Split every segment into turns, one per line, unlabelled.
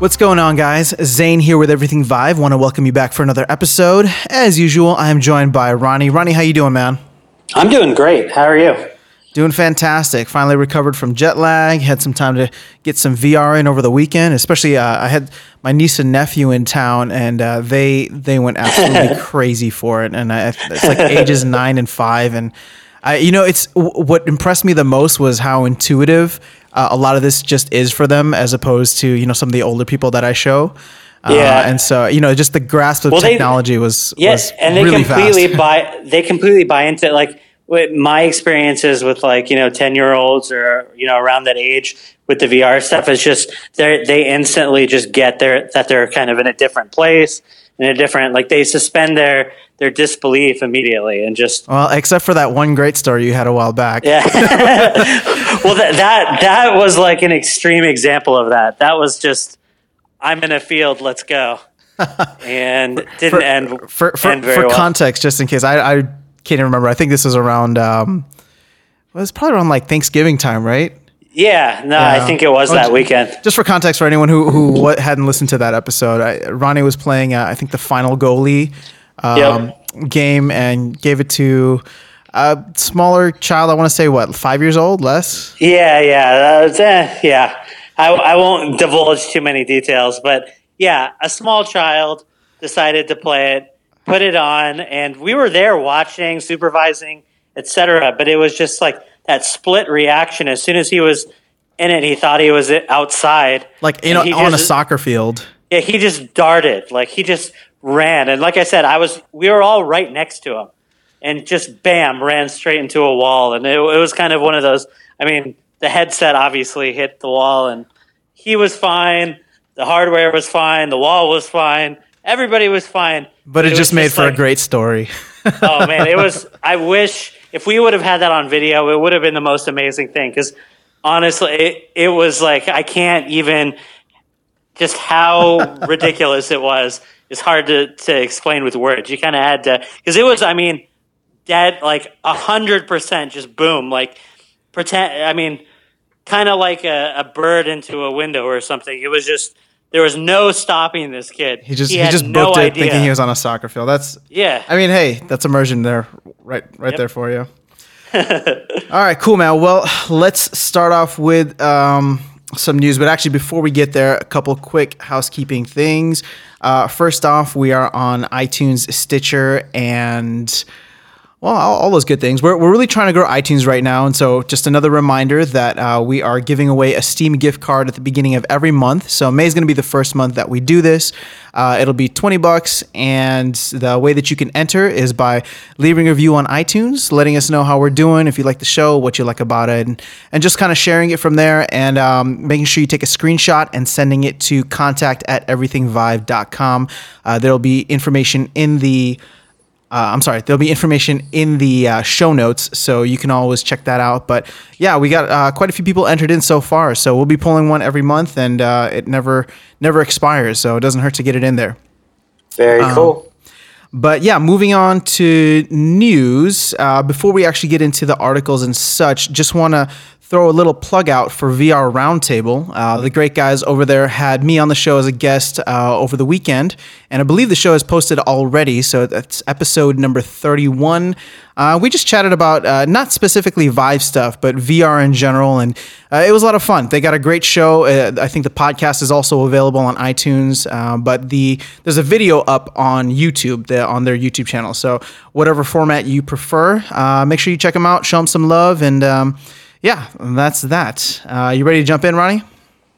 What's going on, guys? Zane here with Everything Vive. Want to welcome you back for another episode. As usual, I am joined by Ronnie. Ronnie, how you doing, man?
I'm doing great. How are you?
Doing fantastic. Finally recovered from jet lag. Had some time to get some VR in over the weekend. Especially, uh, I had my niece and nephew in town, and uh, they they went absolutely crazy for it. And I, it's like ages nine and five, and I, you know, it's what impressed me the most was how intuitive uh, a lot of this just is for them, as opposed to you know some of the older people that I show. Uh,
Yeah.
and so you know, just the grasp of
Well, they-
technology was
Yes,
was
and they
really
completely
fast.
buy. They completely buy into it. like my experiences with like you know ten year olds or you know around that age with the VR stuff is just they they instantly just get their that they're kind of in a different place in a different like they suspend their their disbelief immediately and just
Well, except for that one great story you had a while back.
yeah. well, that that that was like an extreme example of that. That was just I'm in a field. Let's go. And didn't
for,
end
for, for,
end
for
well.
context, just in case, I, I can't even remember. I think this was around, um, it was probably around like Thanksgiving time, right?
Yeah, no,
Yeah.
I think it was
Oh,
that
j-
weekend.
Just for context for anyone who, who what, hadn't listened to that episode, I, Ronnie was playing, uh, I think, the final goalie um, game and gave it to a smaller child. I want to say, what, five years old, less?
Yeah, yeah, was, eh, yeah. I, I won't divulge too many details, but yeah, a small child decided to play it, put it on, and we were there watching, supervising, etc. But it was just like that split reaction. As soon as he was in it, he thought he was outside.
Like, know,
he
on a soccer field.
Yeah, he just darted. Like he just ran. And like I said, I was we were all right next to him. And just bam, ran straight into a wall. And it, it was kind of one of those I mean, the headset obviously hit the wall and he was fine. The hardware was fine, the wall was fine, everybody was fine.
But it,
was
just made for a great story.
oh man, it was. I wish if we would have had that on video, it would have been the most amazing thing. Because honestly, it, it was like I can't even. Just how ridiculous it was It's hard to, to explain with words. You kind of had to because it was. I mean, dead like a hundred percent. Just boom. Like pretend. I mean, kind of like a, a bird into a window or something. It was just. There was no stopping this kid.
He just he,
had
just
no
booked it
idea.
thinking he was on a soccer field. That's
Yeah.
I mean, hey, that's immersion there, right, right
Yep.
there for you. All right, cool, man. Well, let's start off with um, some news. But actually, before we get there, a couple quick housekeeping things. Uh, first off, we are on iTunes, Stitcher, and well, all, all those good things. We're, we're really trying to grow iTunes right now. And so, just another reminder that uh, we are giving away a Steam gift card at the beginning of every month. So, May is going to be the first month that we do this. Uh, it'll be 20 bucks. And the way that you can enter is by leaving a review on iTunes, letting us know how we're doing, if you like the show, what you like about it, and, and just kind of sharing it from there and um, making sure you take a screenshot and sending it to contact at everythingvive.com. Uh, there'll be information in the uh, I'm sorry, there'll be information in the uh, show notes, so you can always check that out. But yeah, we got uh, quite a few people entered in so far, so we'll be pulling one every month, and uh, it never never expires, so it doesn't hurt to get it in there.
Very
Um,
cool.
But yeah, moving on to news. Uh, before we actually get into the articles and such, just want to throw a little plug out for VR Roundtable. Uh, the great guys over there had me on the show as a guest uh, over the weekend, and I believe the show is posted already. So that's episode number 31. Uh, we just chatted about uh, not specifically Vive stuff, but VR in general, and uh, it was a lot of fun. They got a great show. Uh, I think the podcast is also available on iTunes, but the there's a video up on YouTube, the, on their YouTube channel. So whatever format you prefer, make sure you check them out, show them some love, and um, yeah, that's that. Uh, you ready to jump in, Ronnie?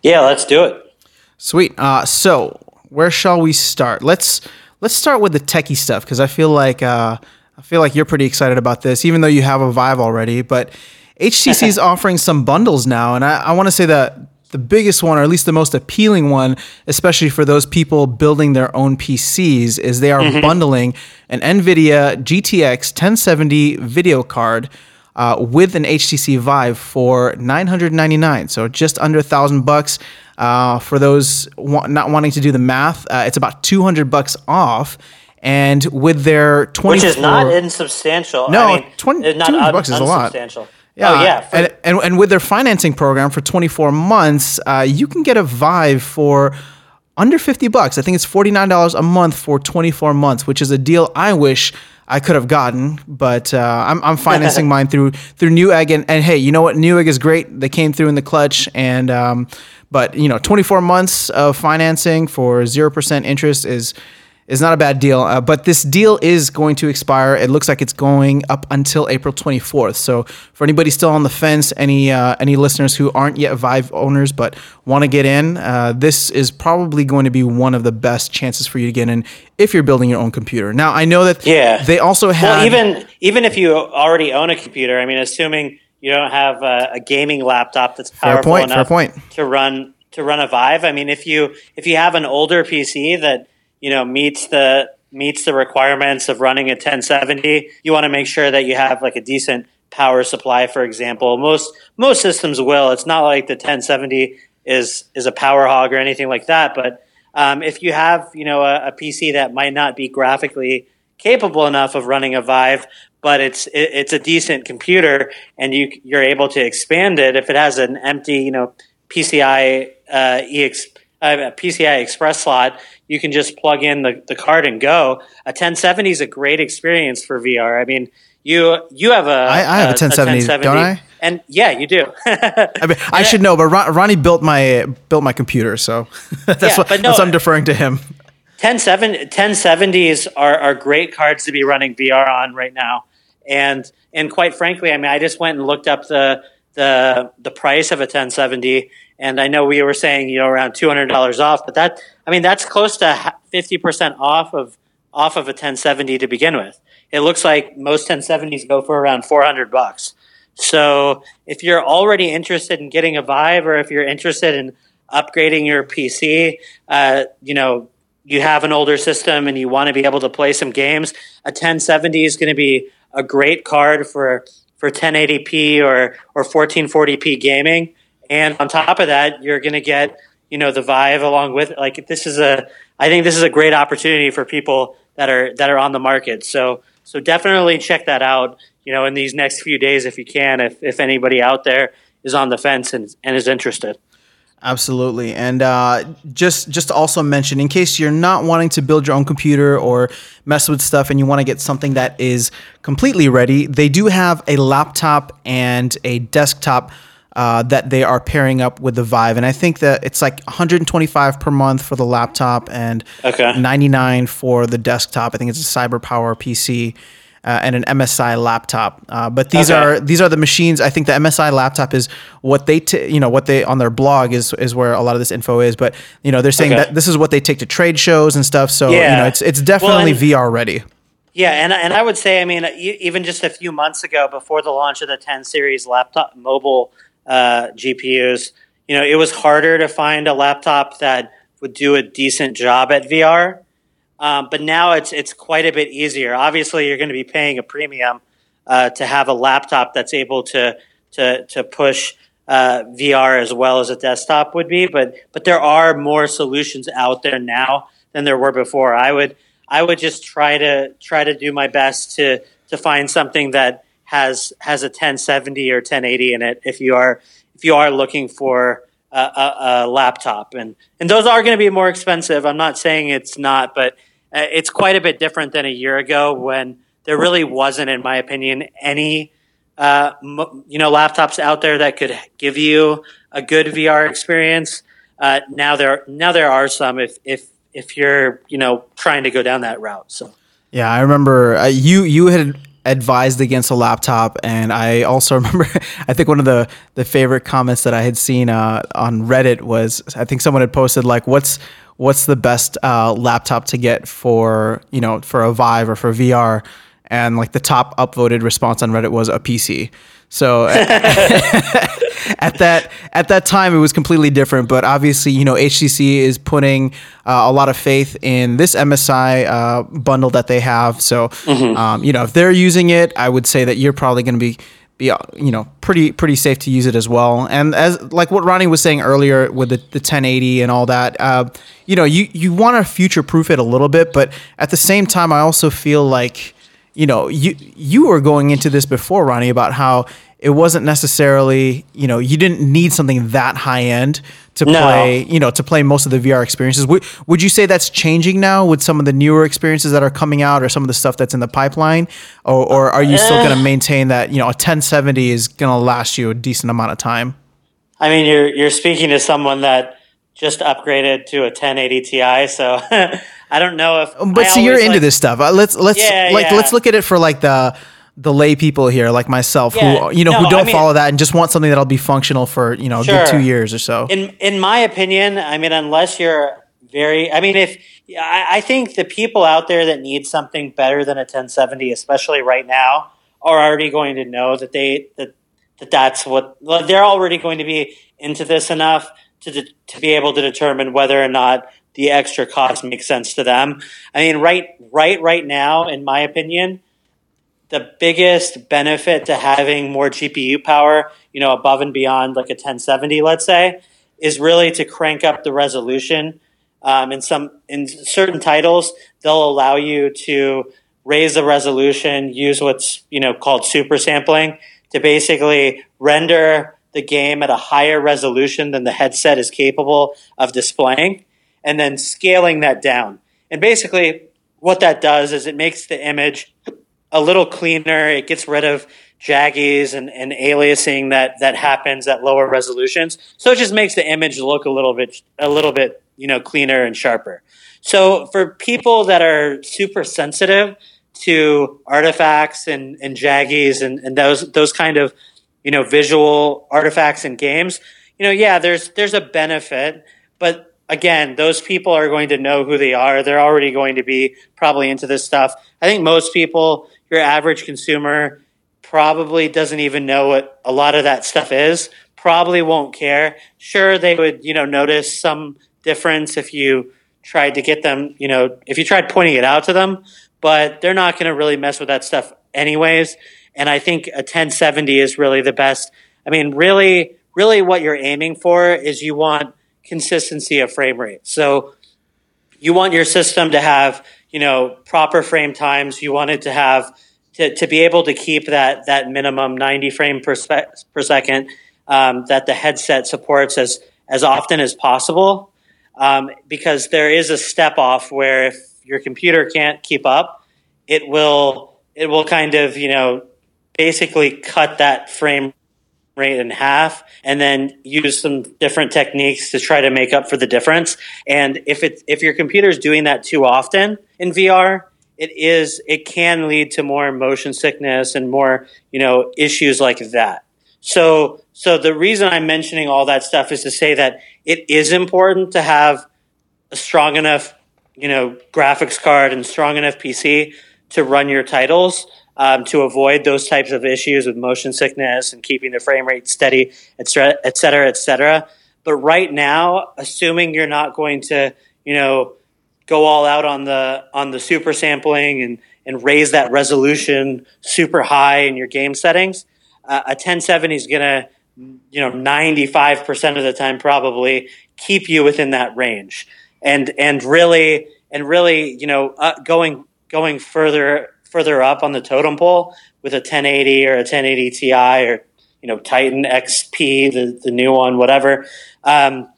Yeah, let's do it.
Sweet. Uh, so where shall we start? Let's let's start with the techie stuff because I feel like uh, I feel like you're pretty excited about this, even though you have a Vive already. But HTC is offering some bundles now, and I, I want to say that the biggest one, or at least the most appealing one, especially for those people building their own PCs, is they are bundling an NVIDIA GTX 1070 video card uh, with an HTC Vive for 999. So just under a thousand bucks. Uh, for those wa- not wanting to do the math, uh, it's about 200 bucks off. And with their 24,
Which is not insubstantial.
No,
I mean,
20
not
200
un-
bucks is a lot. Yeah,
oh yeah, for-
and, and and with their financing program for 24 months, uh, you can get a Vive for under 50 bucks. I think it's $49 a month for 24 months, which is a deal I wish I could have gotten, but uh, I'm, I'm financing mine through through Newegg, and, and hey, you know what? Newegg is great. They came through in the clutch, and um, but you know, 24 months of financing for zero percent interest is is not a bad deal. Uh, but this deal is going to expire. It looks like it's going up until April 24th. So for anybody still on the fence, any uh, any listeners who aren't yet Vive owners but want to get in, uh, this is probably going to be one of the best chances for you to get in if you're building your own computer. Now I know that
yeah.
they also have
well, even even if you already own a computer. I mean, assuming you don't have a, a gaming laptop that's powerful
point,
enough
point.
to run to run a Vive. I mean, if you if you have an older PC that you know meets the meets the requirements of running a 1070, you want to make sure that you have like a decent power supply. For example, most most systems will. It's not like the 1070 is is a power hog or anything like that. But um, if you have you know a, a, PC that might not be graphically capable enough of running a Vive, but it's it, it's a decent computer, and you you're able to expand it if it has an empty you know PCI uh, EX a PCI Express slot, you can just plug in the, the card and go. A 1070 is a great experience for VR. I mean, you you have a
I, I have a, a 1070, 1070, don't I?
And yeah, you do.
I, mean, I should know, but Ron, Ronnie built my built my computer, so that's yeah, what, no, that's what I'm uh, deferring to him.
1070s are, are great cards to be running VR on right now, and and quite frankly, I mean, I just went and looked up the the the price of a 1070 and I know we were saying you know around two hundred dollars off, but that I mean that's close to fifty percent off of off of a 1070 to begin with. It looks like most 1070s go for around 400 bucks. So if you're already interested in getting a Vive or if you're interested in upgrading your PC, uh, you know you have an older system and you want to be able to play some games, a 1070 is going to be a great card for for 1080p or or 1440p gaming. And on top of that, you're going to get, you know, the Vive along with it. Like this is a, I think this is a great opportunity for people that are that are on the market. So so definitely check that out. You know, in these next few days, if you can, if if anybody out there is on the fence and and is interested.
Absolutely, and uh, just just to also mention, in case you're not wanting to build your own computer or mess with stuff, and you want to get something that is completely ready, they do have a laptop and a desktop uh, that they are pairing up with the Vive, and I think that it's like 125 per month for the laptop and
okay.
99 for the desktop. I think it's a CyberPower PC. Uh, and an MSI laptop. Uh, but these okay. are these are the machines. I think the MSI laptop is what they t- you know what they on their blog is is where a lot of this info is. But you know they're saying okay. that this is what they take to trade shows and stuff. So yeah. you know it's it's definitely well, VR ready.
Yeah, and and I would say I mean even just a few months ago before the launch of the 10 series laptop mobile uh, GPUs. You know, it was harder to find a laptop that would do a decent job at VR. Um, but now it's it's quite a bit easier. Obviously, you're going to be paying a premium uh, to have a laptop that's able to to to push uh, VR as well as a desktop would be. But but there are more solutions out there now than there were before. I would I would just try to try to do my best to to find something that has has a 1070 or 1080 in it if you are if you are looking for a, a, a laptop and and those are going to be more expensive i'm not saying it's not but it's quite a bit different than a year ago when there really wasn't in my opinion any uh, you know laptops out there that could give you a good vr experience. Uh, now there now there are some if if if you're you know trying to go down that route so.
Yeah, I remember uh, you you had advised against a laptop and i also remember i think one of the the favorite comments that i had seen uh, on reddit was i think someone had posted like what's what's the best uh, laptop to get for you know for a vive or for vr and like the top upvoted response on reddit was a pc so at that at that time, it was completely different. But obviously, you know, HTC is putting uh, a lot of faith in this MSI uh, bundle that they have. So, mm-hmm. um, you know, if they're using it, I would say that you're probably going to be be uh, you know pretty pretty safe to use it as well. And as like what Ronnie was saying earlier with the, the 1080 and all that, uh, you know, you you want to future proof it a little bit, but at the same time, I also feel like you know, you you were going into this before, Ronnie, about how it wasn't necessarily, you know, you didn't need something that high end to
No.
play, you know, to play most of the VR experiences. Would, would you say that's changing now with some of the newer experiences that are coming out or some of the stuff that's in the pipeline? Or, or are you still
Eh.
going to maintain that, you know, a 1070 is going to last you a decent amount of time?
I mean, you're you're speaking to someone that just upgraded to a 1080 Ti, so I don't know if.
But
I
see, you're into
like-
this stuff. Uh, let's let's
Yeah,
like
yeah.
let's look at it for like the the lay people here, like myself,
Yeah,
who you know
no,
who don't
mean-
follow that and just want something that'll be functional for you know a good
Sure.
two years or so.
In in my opinion, I mean, unless you're very, I mean, if I, I think the people out there that need something better than a 1070, especially right now, are already going to know that they that that that's what they're already going to be into this enough to de- to be able to determine whether or not the extra cost makes sense to them. I mean, right right right now, in my opinion, the biggest benefit to having more GPU power, you know, above and beyond like a 1070, let's say, is really to crank up the resolution. Um, in some in certain titles, they'll allow you to raise the resolution, use what's you know called super sampling to basically render the game at a higher resolution than the headset is capable of displaying, and then scaling that down. And basically, what that does is it makes the image a little cleaner. It gets rid of jaggies and, and aliasing that that happens at lower resolutions. So it just makes the image look a little bit a little bit you know cleaner and sharper. So for people that are super sensitive to artifacts and, and jaggies and, and those those kind of you know visual artifacts in games, you know, yeah, there's there's a benefit, but again, those people are going to know who they are. They're already going to be probably into this stuff. I think most people, your average consumer, probably doesn't even know what a lot of that stuff is. Probably won't care. Sure, they would, you know, notice some difference if you tried to get them, you know, if you tried pointing it out to them, but they're not going to really mess with that stuff anyways. And I think a 1070 is really the best. I mean, really, really what you're aiming for is you want consistency of frame rate. So you want your system to have, you know, proper frame times. You want it to have to, to be able to keep that that minimum 90 frame per, per second um, that the headset supports as as often as possible. Um, because there is a step off where if your computer can't keep up, it will it will kind of you know basically cut that frame rate in half and then use some different techniques to try to make up for the difference. And if it's if your computer is doing that too often in VR, it is it can lead to more motion sickness and more, you know, issues like that. So so the reason I'm mentioning all that stuff is to say that it is important to have a strong enough, you know, graphics card and strong enough PC to run your titles um, to avoid those types of issues with motion sickness and keeping the frame rate steady, et cetera, et cetera, et cetera. But right now, assuming you're not going to, you know, go all out on the on the super sampling and and raise that resolution super high in your game settings, uh, a 1070 is gonna, you know, 95 percent of the time probably keep you within that range, and and really and really, you know, uh, going going further further up on the totem pole with a 1080 or a 1080 Ti or you know Titan XP, the the new one, whatever. Um,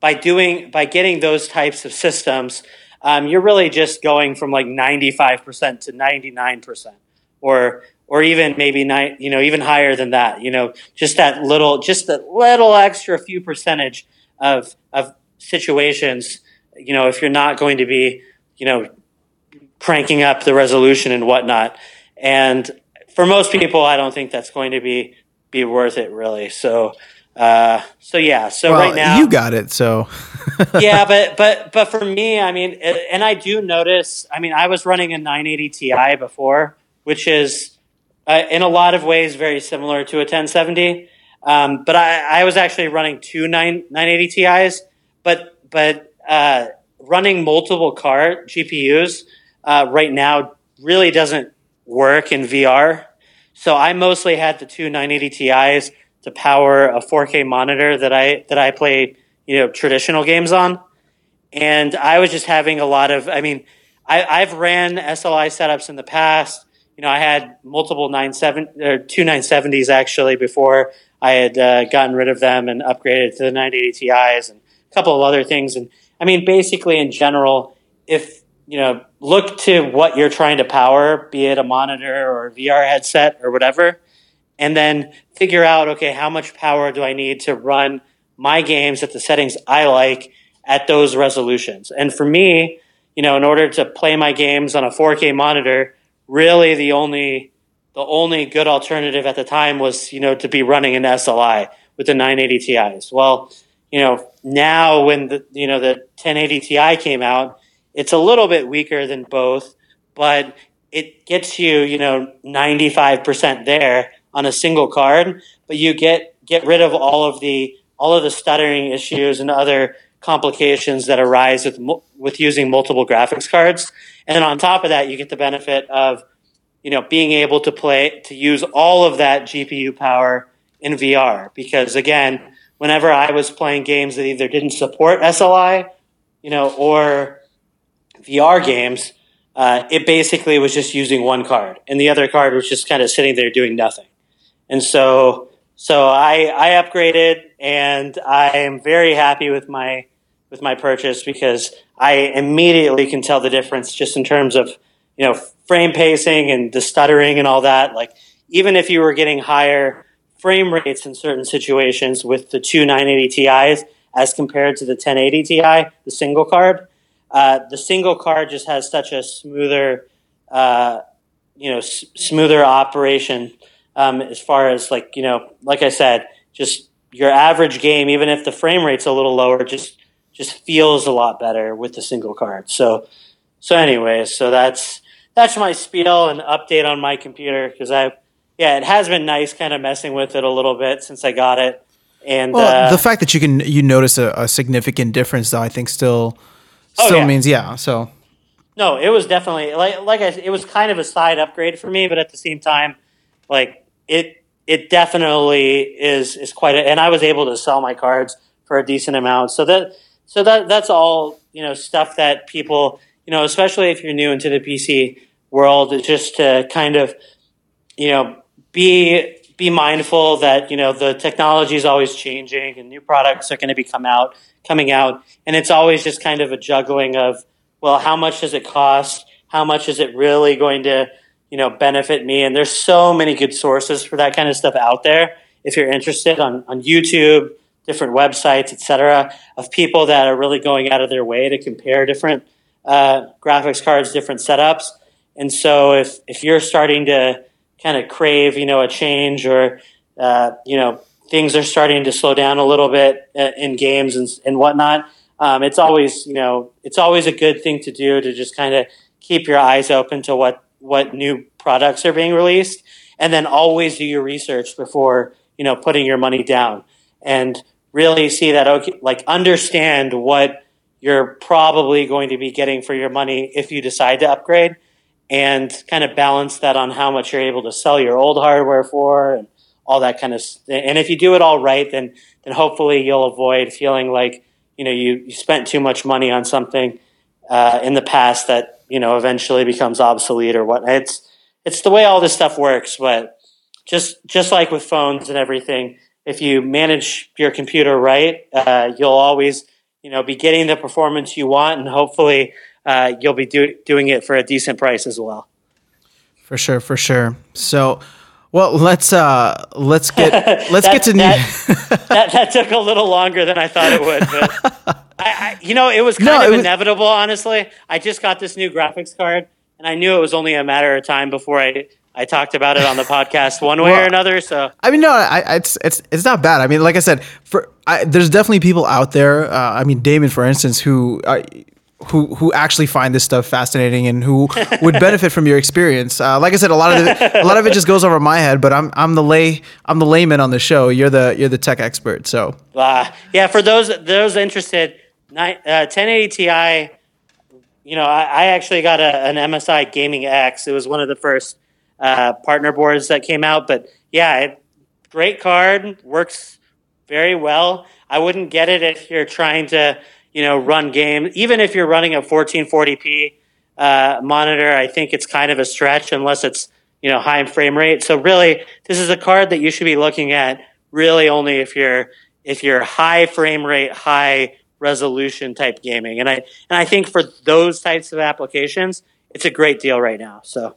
by doing by getting those types of systems, um, you're really just going from like 95 percent to 99 percent, or or even maybe nine, you know, even higher than that. You know, just that little, just that little extra few percentage of of situations. You know, if you're not going to be, you know, cranking up the resolution and whatnot. And for most people, I don't think that's going to be be worth it, really. So, uh, so yeah. So
well,
right now,
you got it. So
yeah, but but but for me, I mean, and I do notice. I mean, I was running a 980 Ti before, which is uh, in a lot of ways very similar to a 1070. Um, but I, I was actually running two 9, 980 Ti's, but but uh, running multiple car GPUs uh, right now really doesn't work in VR. So I mostly had the two 980 Ti's to power a 4K monitor that I that I play you know traditional games on, and I was just having a lot of. I mean, I, I've ran SLI setups in the past. you know, I had multiple nine seven or two nine seventies actually before I had uh, gotten rid of them and upgraded to the 980 Ti's and a couple of other things. And I mean, basically in general, if you know, look to what you're trying to power, be it a monitor or a VR headset or whatever, and then figure out, okay, how much power do I need to run my games at the settings I like at those resolutions? And for me, you know, in order to play my games on a 4K monitor, really the only the only good alternative at the time was, you know, to be running an SLI with the 980 Ti's. Well, you know, now when the you know the 1080 Ti came out, it's a little bit weaker than both, but it gets you, you know, 95% there on a single card, but you get get rid of all of the all of the stuttering issues and other complications that arise with with using multiple graphics cards. And on top of that, you get the benefit of you know being able to play to use all of that GPU power in VR because again, whenever I was playing games that either didn't support SLI, you know, or VR games, uh, it basically was just using one card, and the other card was just kind of sitting there doing nothing. And so, so I I upgraded, and I am very happy with my with my purchase because I immediately can tell the difference just in terms of you know frame pacing and the stuttering and all that. Like even if you were getting higher frame rates in certain situations with the two 980 Ti's as compared to the 1080 Ti, the single card, uh, the single card just has such a smoother, uh, you know, s- smoother operation um, as far as like you know, like I said, just your average game, even if the frame rate's a little lower, just just feels a lot better with the single card. So, so anyways, so that's that's my spiel and update on my computer because I've yeah, it has been nice kind of messing with it a little bit since I got it. And
well,
uh,
the fact that you can you notice a, a significant difference, though, I think still
Oh,
still
yeah.
means yeah. So
No, it was definitely like like I, it was kind of a side upgrade for me, but at the same time, like it it definitely is is quite a, and I was able to sell my cards for a decent amount. So that so that that's all you know stuff that people you know, especially if you're new into the PC world, is just to kind of you know be be mindful that you know the technology is always changing and new products are going to be come out coming out. And it's always just kind of a juggling of well how much does it cost? How much is it really going to you know benefit me? And there's so many good sources for that kind of stuff out there. If you're interested on, on youtube different websites etc of people that are really going out of their way to compare different uh, graphics cards different setups. And so if if you're starting to kind of crave, you know, a change or, uh, you know, things are starting to slow down a little bit uh, in games and, and whatnot. Um, it's always, you know, it's always a good thing to do to just kind of keep your eyes open to what, what new products are being released and then always do your research before, you know, putting your money down and really see that, okay, like understand what you're probably going to be getting for your money if you decide to upgrade and kind of balance that on how much you're able to sell your old hardware for and all that kind of and if you do it all right then then hopefully you'll avoid feeling like you know you, you spent too much money on something uh, in the past that you know eventually becomes obsolete or what it's it's the way all this stuff works but just just like with phones and everything if you manage your computer right uh, you'll always you know be getting the performance you want and hopefully uh, you'll be do- doing it for a decent price as well.
for sure, for sure. So, well, let's uh let's get let's
That-
get to new.
that- that, that took a little longer than I thought it would, but I, I, you know, it was kind
No,
of
was-
inevitable. Honestly, I just got this new graphics card, and I knew it was only a matter of time before I I talked about it on the podcast one way
Well,
or another. So
I mean, no, I, I- it's it's it's not bad. I mean, like I said, for I, there's definitely people out there. Uh, I mean, Damon, for instance, who. Uh, who, who actually find this stuff fascinating and who would benefit from your experience? Uh, like I said, a lot of it, a lot of it just goes over my head. But I'm I'm the lay I'm the layman on the show. You're the you're the tech expert. So
Uh, yeah, for those those interested, uh, 1080 Ti. You know, I, I actually got a, an MSI Gaming X. It was one of the first uh, partner boards that came out. But yeah, it, great card, works very well. I wouldn't get it if you're trying to, you know, run game. Even if you're running a 1440p uh, monitor, I think it's kind of a stretch unless it's you know high frame rate. So really, this is a card that you should be looking at really only if you're if you're high frame rate, high resolution type gaming. And I and I think for those types of applications, it's a great deal right now. So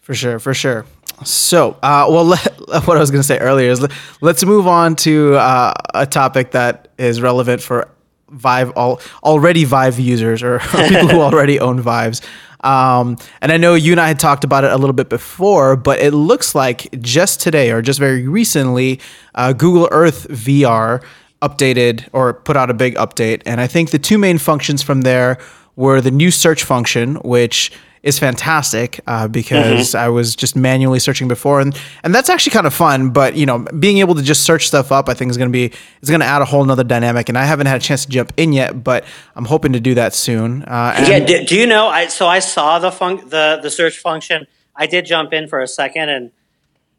for sure, for sure. So, uh, well, let, what I was going to say earlier is let, us move on to uh, a topic that is relevant for Vive all, already Vive users or people who already own Vives. Um, and I know you and I had talked about it a little bit before, but it looks like just today or just very recently, uh, Google Earth VR updated or put out a big update. And I think the two main functions from there were the new search function, which is fantastic uh, because mm-hmm. I was just manually searching before, and and that's actually kind of fun. But you know, being able to just search stuff up, I think is going to be is going to add a whole nother dynamic. And I haven't had a chance to jump in yet, but I'm hoping to do that soon.
Uh, yeah. Do, do, you know? I so I saw the fun- the the search function. I did jump in for a second, and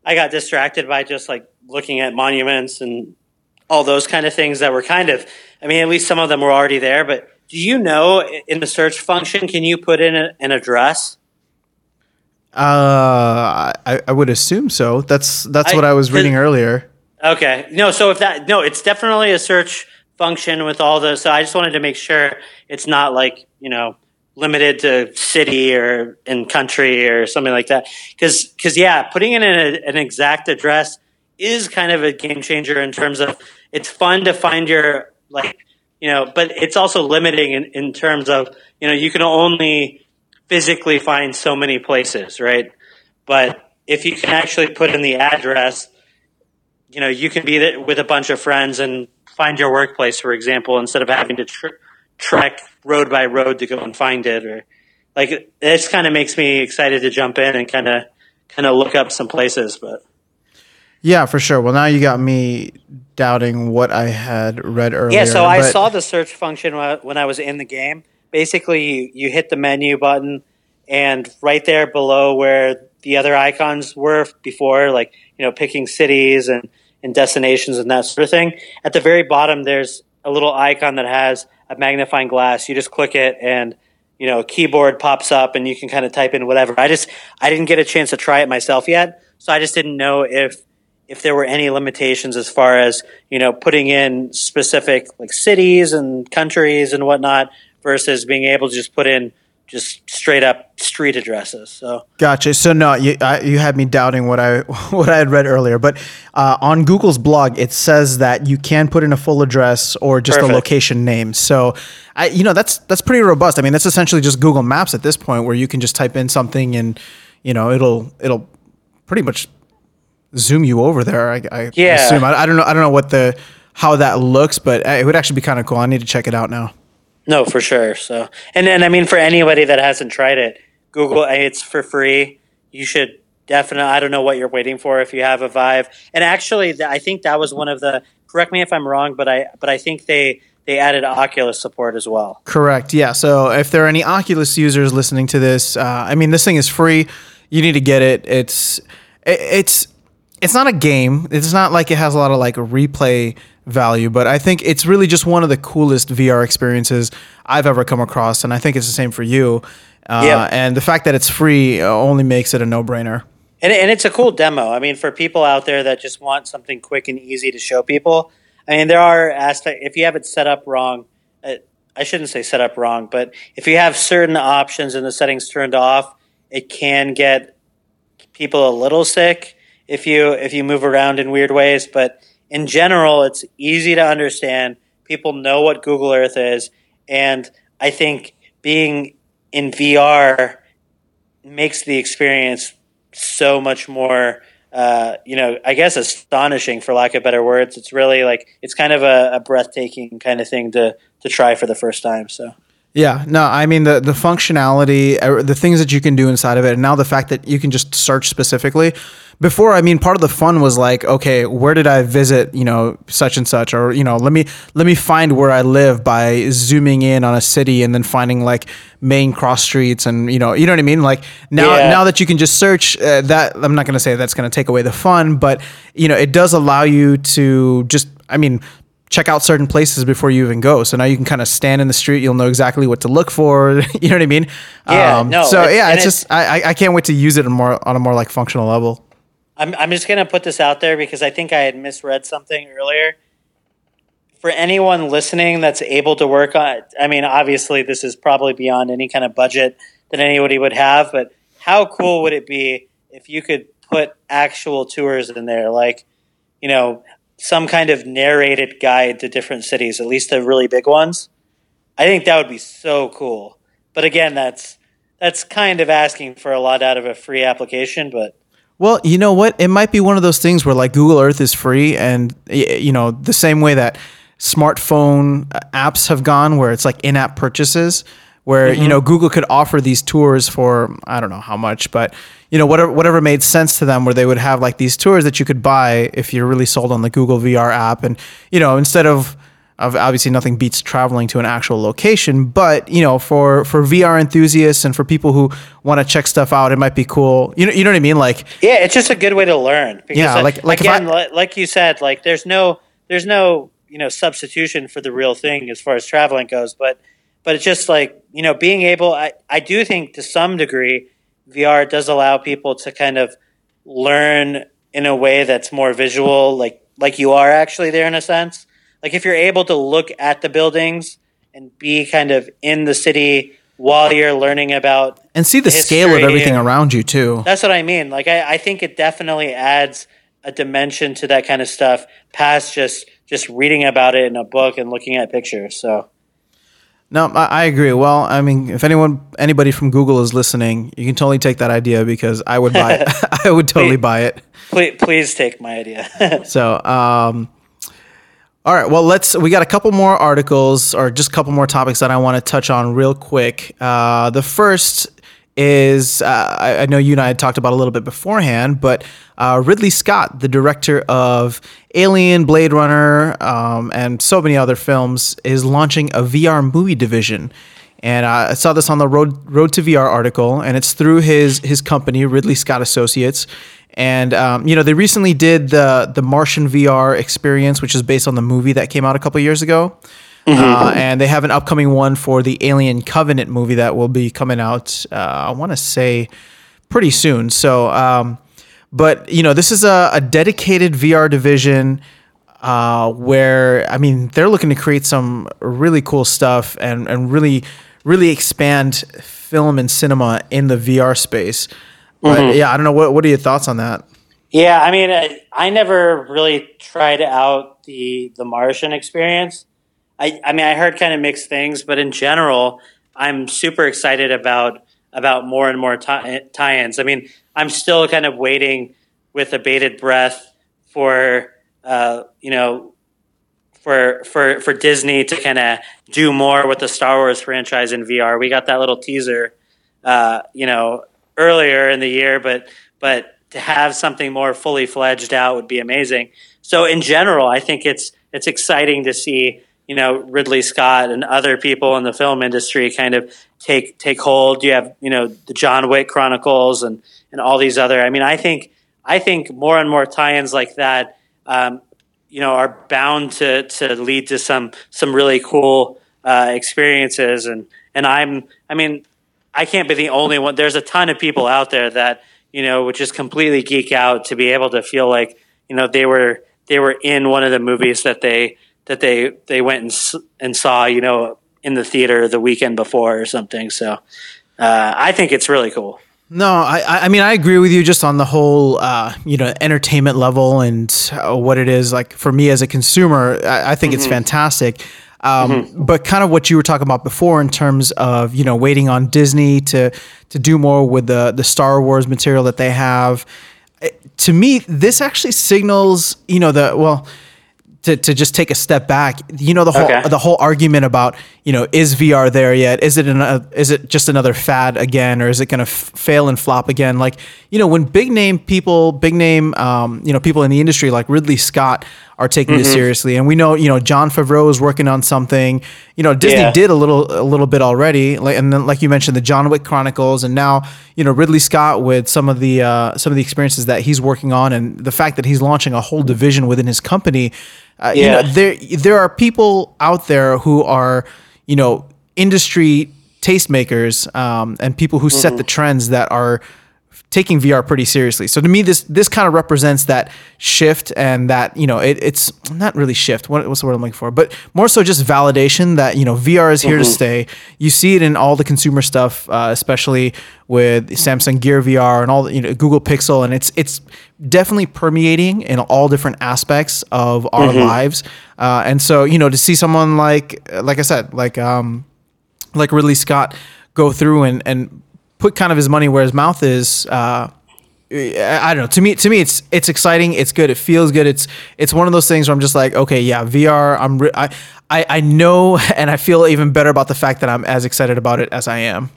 I got distracted by just like looking at monuments and all those kind of things that were kind of. I mean, at least some of them were already there, but do you know in the search function, can you put in a, an address?
Uh, I, I would assume so. That's that's I, what I was reading earlier.
Okay, no. So if that no, it's definitely a search function with all the. So I just wanted to make sure it's not like you know limited to city or in country or something like that. Because because yeah, putting in an, an exact address is kind of a game changer in terms of it's fun to find your like you know, but it's also limiting in, in terms of, you know, you can only physically find so many places, right? But if you can actually put in the address, you know, you can be with a bunch of friends and find your workplace, for example, instead of having to tr- trek road by road to go and find it, or like this kind of makes me excited to jump in and kind of kind of look up some places. But
yeah, for sure. Well, now you got me doubting what I had read earlier.
Yeah, so I saw the search function when I was in the game. Basically, you, you hit the menu button, and right there below where the other icons were before, like you know, picking cities and, and destinations and that sort of thing. At the very bottom, there's a little icon that has a magnifying glass. You just click it, and you know, a keyboard pops up, and you can kind of type in whatever. I just I didn't get a chance to try it myself yet, so I just didn't know if if there were any limitations as far as you know putting in specific like cities and countries and whatnot versus being able to just put in just straight up street addresses. So
gotcha. So no, you I, you had me doubting what I what I had read earlier, but uh, on Google's blog it says that you can put in a full address or just Perfect. a location name. So I you know that's that's pretty robust. I mean that's essentially just Google Maps at this point, where you can just type in something and you know it'll it'll pretty much zoom you over there. I, I yeah. assume. I, I, don't know. I don't know what the how that looks, but it would actually be kind of cool. I need to check it out now.
No, for sure. So, and then I mean, for anybody that hasn't tried it, Google it's for free. You should definitely. I don't know what you're waiting for if you have a Vive. And actually, I think that was one of the. Correct me if I'm wrong, but I but I think they they added Oculus support as well.
Correct. Yeah. So if there are any Oculus users listening to this, uh, I mean, this thing is free. You need to get it. It's it's it's not a game. It's not like it has a lot of like replay value, but I think it's really just one of the coolest VR experiences I've ever come across, and I think it's the same for you. Uh, yeah. And the fact that it's free only makes it a no brainer.
And, and it's a cool demo. I mean, for people out there that just want something quick and easy to show people, I mean, there are aspects, if you have it set up wrong, uh, I shouldn't say set up wrong, but if you have certain options and the settings turned off, it can get people a little sick if you if you move around in weird ways. But in general, it's easy to understand. People know what Google Earth is, and I think being in VR makes the experience so much more. Uh, you know, I guess astonishing for lack of better words. It's really like it's kind of a, a breathtaking kind of thing to to try for the first time. So
yeah, no, I mean the the functionality, uh, the things that you can do inside of it, and now the fact that you can just search specifically. Before, I mean, part of the fun was like, okay, where did I visit, you know, such and such, or you know, let me let me find where I live by zooming in on a city and then finding like main cross streets, and you know, you know what I mean. Like now, yeah. now that you can just search, uh, that I'm not going to say that's going to take away the fun, but you know, it does allow you to just, I mean, check out certain places before you even go. So now you can kind of stand in the street. You'll know exactly what to look for. you know what I mean?
Yeah. Um, no.
So yeah, it's, it's just I I can't wait to use it on more on a more like functional level.
I'm I'm just gonna put this out there because I think I had misread something earlier. For anyone listening that's able to work on, I mean, obviously this is probably beyond any kind of budget that anybody would have, but how cool would it be if you could put actual tours in there, like you know some kind of narrated guide to different cities, at least the really big ones. I think that would be so cool. But again, that's that's kind of asking for a lot out of a free application, but
well, you know what? It might be one of those things where like Google Earth is free and you know, the same way that smartphone uh, apps have gone where it's like in-app purchases where mm-hmm. you know Google could offer these tours for I don't know how much, but you know whatever whatever made sense to them, where they would have like these tours that you could buy if you're really sold on the Google VR app, and you know instead of obviously nothing beats traveling to an actual location but you know for for vr enthusiasts and for people who want to check stuff out it might be cool. You know you know what i mean? Like
yeah it's just a good way to learn. Because yeah like like again I, like you said like there's no there's no you know substitution for the real thing as far as traveling goes but but it's just like you know being able I, I do think to some degree vr does allow people to kind of learn in a way that's more visual like like you are actually there in a sense. Like if you're able to look at the buildings and be kind of in the city while you're learning about
and see the scale of everything around you too.
That's what i mean. Like I, I think it definitely adds a dimension to that kind of stuff past just just reading about it in a book and looking at pictures so
no, I, agree. Well, I mean, if anyone, anybody from Google is listening, you can totally take that idea because I would buy it. I would totally
please,
buy it.
Please, please take my idea.
so, um, all right. Well, let's. We got a couple more articles, or just a couple more topics that I want to touch on real quick. Uh, the first is uh, I, know you and I had talked about a little bit beforehand, but uh, Ridley Scott, the director of Alien, Blade Runner, um, and so many other films, is launching a VR movie division. And uh, I saw this on the Road Road to VR article, and it's through his his company, Ridley Scott Associates. And um, you know, they recently did the the Martian VR experience, which is based on the movie that came out a couple years ago. Mm-hmm. Uh, and they have an upcoming one for the Alien Covenant movie that will be coming out. Uh, I want to say pretty soon. So, um, but you know, this is a, a dedicated VR division uh, where I mean they're looking to create some really cool stuff and and really really expand film and cinema in the VR space. But mm-hmm. yeah, I don't know what what are your thoughts on that?
Yeah, I mean, I, I never really tried out the the Martian experience. I, I mean, I heard kind of mixed things, but in general, I'm super excited about about more and more tie-ins. I mean, I'm still kind of waiting with a bated breath for uh, you know for for for Disney to kind of do more with the Star Wars franchise in VR. We got that little teaser, uh, you know, earlier in the year, but but to have something more fully fledged out would be amazing. So in general, I think it's it's exciting to see you know Ridley Scott and other people in the film industry kind of take take hold. You have you know the John Wick Chronicles and and all these other. I mean, I think I think more and more tie-ins like that, um, you know, are bound to to lead to some some really cool uh, experiences. And and I'm I mean, I can't be the only one. There's a ton of people out there that you know would just completely geek out to be able to feel like you know they were they were in one of the movies that they that they they went and and saw, you know, in the theater the weekend before or something. So uh, I think it's really cool.
No, I, I mean I agree with you just on the whole, uh, you know, entertainment level and uh, what it is. Like for me as a consumer, I, I think mm-hmm. it's fantastic. Um, mm-hmm. But kind of what you were talking about before in terms of you know waiting on Disney to to do more with the the Star Wars material that they have. To me, this actually signals you know the well to, to just take a step back, you know the whole okay. the whole argument about you know is VR there yet? Is it an, uh, is it just another fad again, or is it going to f- fail and flop again? Like you know when big name people, big name um, you know people in the industry like Ridley Scott are taking this seriously. And we know, you know, Jon Favreau is working on something. You know, Disney
Yeah.
did a little a little bit already, like and then like you mentioned, the John Wick Chronicles, and now you know Ridley Scott with some of the uh, some of the experiences that he's working on, and the fact that he's launching a whole division within his company. Uh, you
Yeah.
know, there there are people out there who are you know industry tastemakers um, and people who set the trends that are taking VR pretty seriously. So to me, this this kind of represents that shift and that you know it, it's not really shift. What, what's the word I'm looking for? But more so just validation that you know VR is here to stay. You see it in all the consumer stuff, uh, especially with Samsung Gear VR and all the, you know Google Pixel, and it's it's definitely permeating in all different aspects of our lives. Uh, and so you know to see someone like like I said like um like Ridley Scott go through and and put kind of his money where his mouth is. Uh, I don't know. To me, to me, it's it's exciting. It's good. It feels good. It's it's one of those things where I'm just like, okay, yeah, VR. I'm re- I, I I know, and I feel even better about the fact that I'm as excited about it as I am.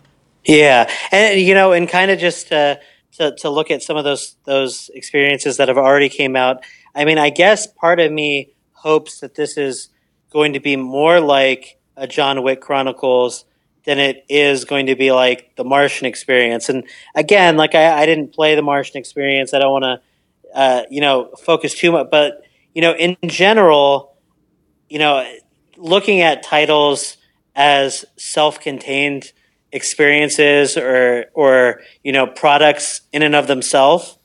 Yeah, and you know, and kind of just uh, to to look at some of those those experiences that have already came out. I mean, I guess part of me hopes that this is going to be more like a John Wick Chronicles than it is going to be like the Martian experience. And again, like I, I didn't play the Martian experience. I don't want to, uh, you know, focus too much. But you know, in general, you know, looking at titles as self-contained experiences or or you know products in and of themselves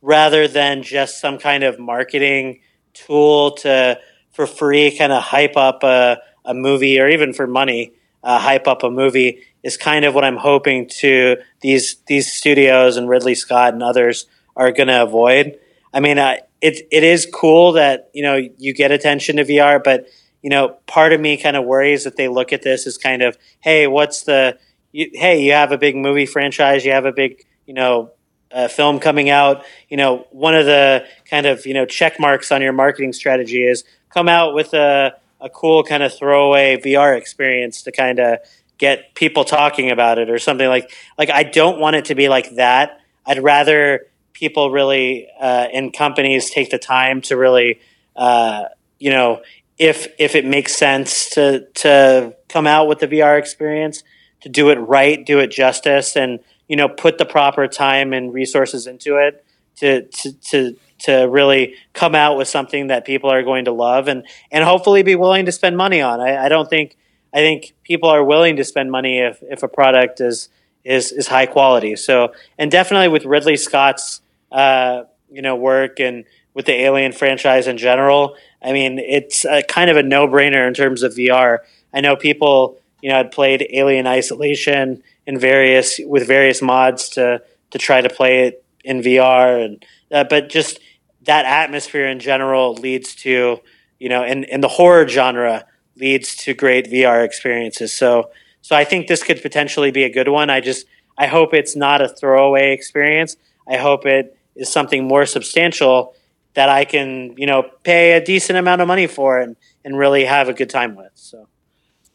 rather than just some kind of marketing tool to for free kind of hype up a, a movie or even for money uh, hype up a movie is kind of what I'm hoping to these these studios and Ridley Scott and others are going to avoid. I mean, uh, it it is cool that you know you get attention to VR, but you know, part of me kind of worries that they look at this as kind of, hey, what's the, you, hey, you have a big movie franchise, you have a big, you know, uh, film coming out. You know, one of the kind of you know check marks on your marketing strategy is come out with a a cool kind of throwaway VR experience to kind of get people talking about it or something like like I don't want it to be like that. I'd rather people really uh, and companies take the time to really uh, you know if if it makes sense to to come out with the VR experience to do it right, do it justice, and you know put the proper time and resources into it to to to to really come out with something that people are going to love and and hopefully be willing to spend money on. I, I don't think I think people are willing to spend money if if a product is is is high quality. So and definitely with Ridley Scott's uh, you know work and with the Alien franchise in general, I mean it's a, kind of a no brainer in terms of VR. I know people you know had played Alien Isolation in various with various mods to to try to play it in VR and uh, but just that atmosphere in general leads to you know in, in the horror genre leads to great VR experiences. So so I think this could potentially be a good one. I just I hope it's not a throwaway experience. I hope it is something more substantial that I can, you know, pay a decent amount of money for and, and really have a good time with. So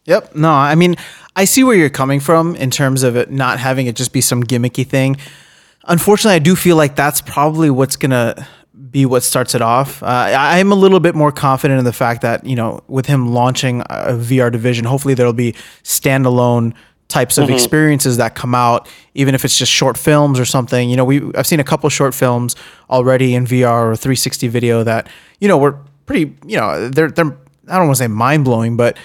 Yep. No, I mean, I see where you're coming from in terms of it not having it just be some gimmicky thing. Unfortunately, I do feel like that's probably what's gonna be what starts it off. Uh, I- I'm a little bit more confident in the fact that you know, with him launching a VR division, hopefully there'll be standalone types of experiences that come out, even if it's just short films or something. You know, we I've seen a couple short films already in VR or 360 video that you know were pretty. You know, they're they're I don't want to say mind blowing, but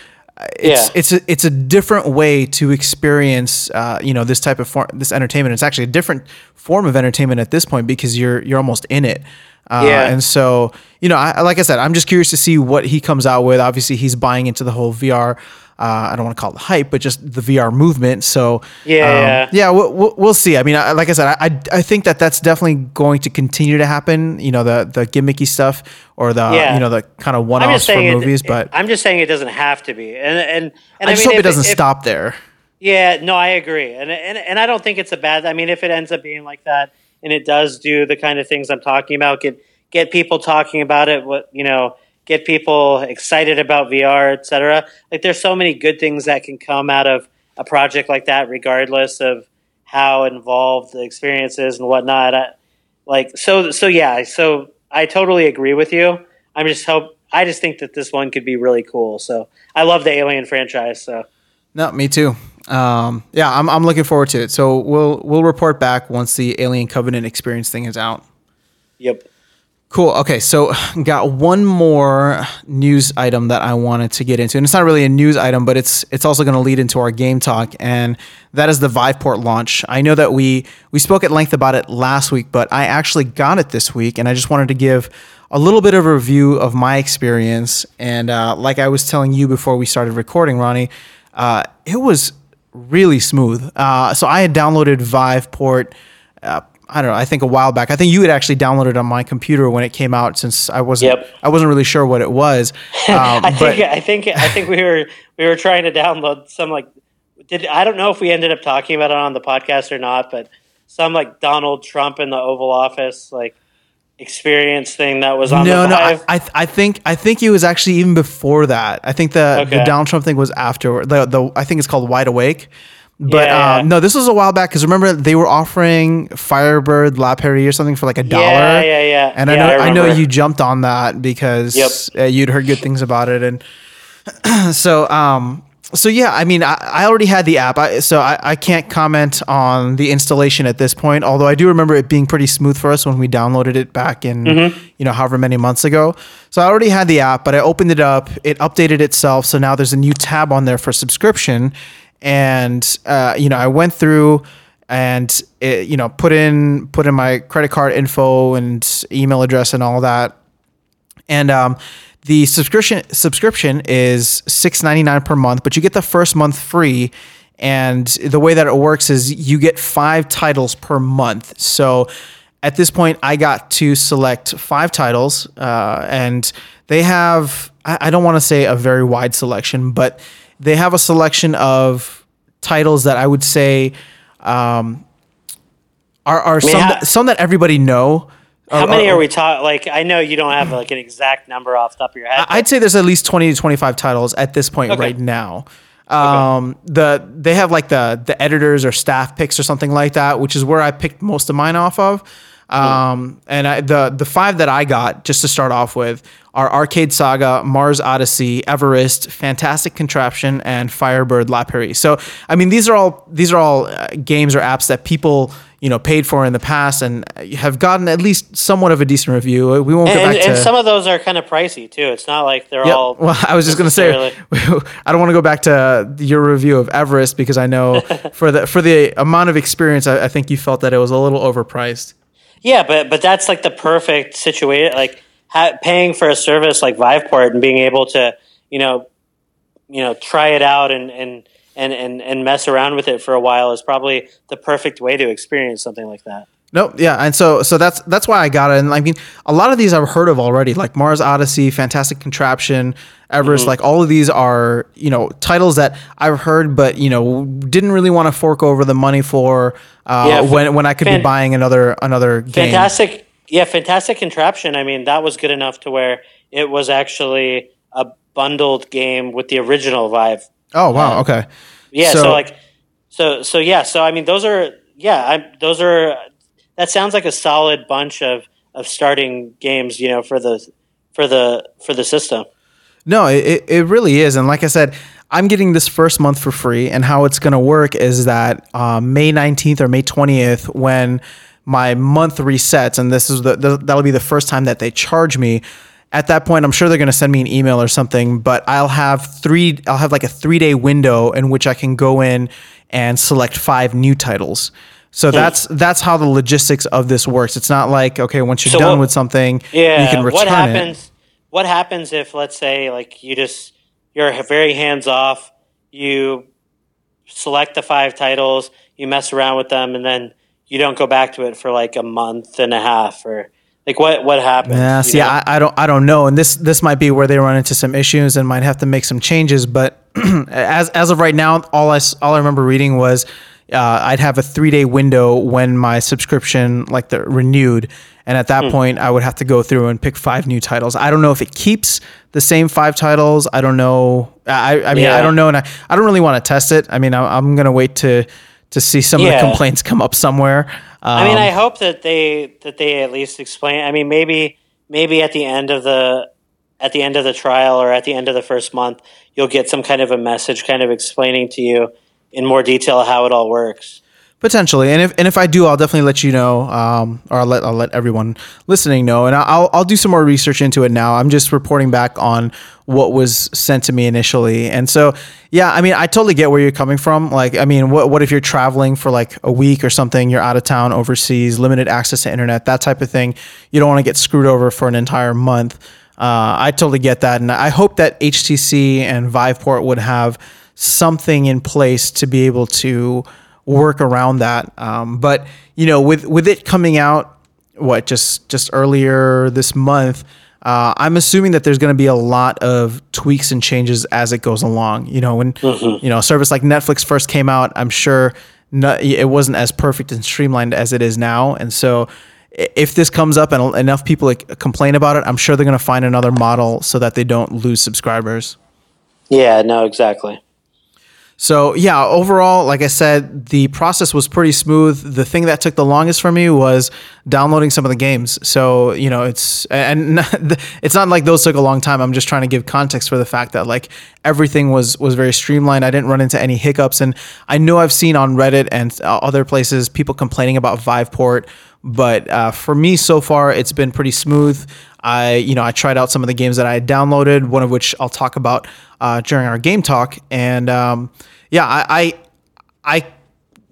it's
Yeah.
it's a it's a different way to experience uh, you know this type of form, this entertainment. It's actually a different form of entertainment at this point because you're you're almost in it. Uh,
Yeah.
And so you know, I, like I said, I'm just curious to see what he comes out with. Obviously, he's buying into the whole VR. Uh, I don't want to call it hype, but just the VR movement. So
Yeah.
um, yeah, we'll, we'll, see. I mean, I, like I said, I, I I think that that's definitely going to continue to happen. You know, the the gimmicky stuff or the
Yeah.
you know the kind of one offs for movies,
it,
but
I'm just saying it doesn't have to be. And and and
I just
mean,
hope it doesn't
if-
stop there.
Yeah, no, I agree, and and and I don't think it's a bad. I mean, if it ends up being like that, and it does do the kind of things I'm talking about, get get people talking about it. What you know, get people excited about VR, etc. Like, there's so many good things that can come out of a project like that, regardless of how involved the experience is and whatnot. I, like, so so yeah, so I totally agree with you. I'm just hope I just think that this one could be really cool. So I love the Alien franchise. So
no, me too. Um, yeah, I'm I'm looking forward to it. So we'll we'll report back once the Alien Covenant experience thing is out.
Yep.
Cool. Okay, so got one more news item that I wanted to get into, and it's not really a news item, but it's it's also going to lead into our game talk, and that is the Viveport launch. I know that we we spoke at length about it last week, but I actually got it this week, and I just wanted to give a little bit of a review of my experience. And uh, like I was telling you before we started recording, Ronnie, uh, it was really smooth. Uh, so I had downloaded Viveport. Uh, I don't know. I think a while back. I think you had actually downloaded on my computer when it came out, since I wasn't.
Yep.
I wasn't really sure what it was. Um,
I think I think I think we were we were trying to download some like did I don't know if we ended up talking about it on the podcast or not, but some like Donald Trump in the Oval Office like experience thing that was on
no,
the
no. I, I, I think I think it was actually even before that. I think the
Okay.
the Donald Trump thing was after the the. I think it's called Wide Awake. But
Yeah,
uh, no, this was a while back because remember they were offering Firebird La Peri or something for like a dollar.
Yeah, yeah, yeah.
And
Yeah,
I know
I
I, know you jumped on that because
Yep.
uh, you'd heard good things about it, and so um so yeah, I mean I, I already had the app, I, so I, I can't comment on the installation at this point. Although I do remember it being pretty smooth for us when we downloaded it back in
Mm-hmm.
you know however many months ago. So I already had the app, but I opened it up, it updated itself, so now there's a new tab on there for subscription, and uh, you know I went through and it, you know put in put in my credit card info and email address and all that and um, the subscription subscription is six ninety nine per month, but you get the first month free. And the way that it works is you get five titles per month. So at this point, I got to select five titles, uh, and they have I, don't want to say a very wide selection, but they have a selection of titles that I would say um, are, are some, that, some that everybody know.
How
Or-
many
or-
are we talking? Like, I know you don't have like an exact number off the top of your head.
I'd say there's at least 20 to 25 titles at this point
Okay.
right now. Um, the they have like the the editors or staff picks or something like that, which is where I picked most of mine off of. Um, and I, the the five that I got just to start off with are Arcade Saga, Mars Odyssey, Everest, Fantastic Contraption, and Firebird La Peri. So I mean these are all these are all uh, games or apps that people you know paid for in the past and have gotten at least somewhat of a decent review. We won't go
and,
back
and
to and
some of those are kind of pricey too. It's not like they're
Yep.
all.
Well, I was just gonna say, I don't want to go back to your review of Everest because I know for the for the amount of experience, I, I think you felt that it was a little overpriced.
Yeah, but but that's like the perfect situation. Like ha- paying for a service like Viveport and being able to, you know, you know, try it out and and and and and mess around with it for a while is probably the perfect way to experience something like that.
Nope. Yeah, and so so that's that's why I got it. And I mean, a lot of these I've heard of already, like Mars Odyssey, Fantastic Contraption, Everest.
Mm-hmm.
Like all of these are you know titles that I've heard, but you know didn't really want to fork over the money for uh,
Yeah,
when when I could be buying another another game.
Fantastic, yeah, fantastic contraption. I mean, that was good enough to where it was actually a bundled game with the original Vive.
Oh wow. Okay.
Yeah, so,
So-
like, so so yeah, so I mean, those are yeah, I, those are that sounds like a solid bunch of of starting games, you know, for the for the for the system.
No, it, it- really is. And like I said, I'm getting this first month for free. And how it's going to work is that um, May 19th or May 20th, when my month resets, and this is the, the that'll be the first time that they charge me. At that point, I'm sure they're going to send me an email or something. But I'll have three. I'll have like a three day window in which I can go in and select five new titles. So that's that's how the logistics of this works. It's not like okay, once you're
So
done
what-
with something,
Yeah.
you can return
what
it.
happens? What happens if, let's say, like you just you're very hands off. You select the five titles, you mess around with them, and then you don't go back to it for like a month and a half, or like what what happens?
Yeah, see. I, I don't, I don't know, and this this might be where they run into some issues and might have to make some changes. But as as of right now, all I all I remember reading was uh, I'd have a three day window when my subscription like the renewed, and at that point I would have to go through and pick five new titles. I don't know if it keeps the same five titles. I don't know. I I mean I don't know, and I, I don't really want to test it. I mean I, I'm gonna wait to to see some of the complaints come up somewhere. Um,
I mean, I hope that they that they at least explain. I mean, maybe maybe at the end of the at the end of the trial or at the end of the first month, you'll get some kind of a message kind of explaining to you in more detail how it all works.
Potentially, and if and if I do, I'll definitely let you know, um, or I'll let I'll let everyone listening know, and I'll I'll do some more research into it now. I'm just reporting back on what was sent to me initially, and so yeah, I mean, I totally get where you're coming from. Like, I mean, what what if you're traveling for like a week or something? You're out of town, overseas, limited access to internet, that type of thing. You don't want to get screwed over for an entire month. Uh, I totally get that, and I hope that HTC and Viveport would have something in place to be able to work around that. Um, but you know, with with it coming out, what just just earlier this month, uh, I'm assuming that there's going to be a lot of tweaks and changes as it goes along. You know, when mm-hmm. you know a service like Netflix first came out, I'm sure not, it wasn't as perfect and streamlined as it is now, and so. If this comes up and enough people complain about it, I'm sure they're going to find another model so that they don't lose subscribers.
Yeah, no, exactly.
So yeah, overall, like I said, the process was pretty smooth. The thing that took the longest for me was downloading some of the games. So you know, it's and it's not like those took a long time. I'm just trying to give context for the fact that like everything was was very streamlined. I didn't run into any hiccups, and I know I've seen on Reddit and other places people complaining about Viveport, but uh, for me so far, it's been pretty smooth. I, you know, I tried out some of the games that I downloaded, one of which I'll talk about uh, during our game talk. And um, yeah, I, I, I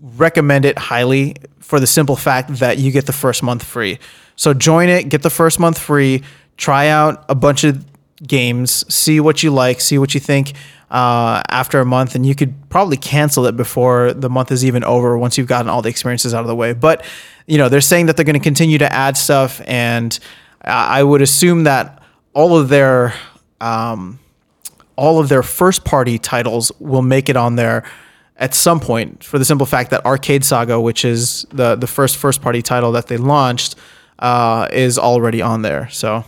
recommend it highly for the simple fact that you get the first month free. So join it, get the first month free, try out a bunch of games, see what you like, see what you think uh, after a month, and you could probably cancel it before the month is even over once you've gotten all the experiences out of the way. But you know, they're saying that they're going to continue to add stuff and I would assume that all of their um, all of their first party titles will make it on there at some point for the simple fact that Arcade Saga, which is the the first first party title that they launched, uh, is already on there. So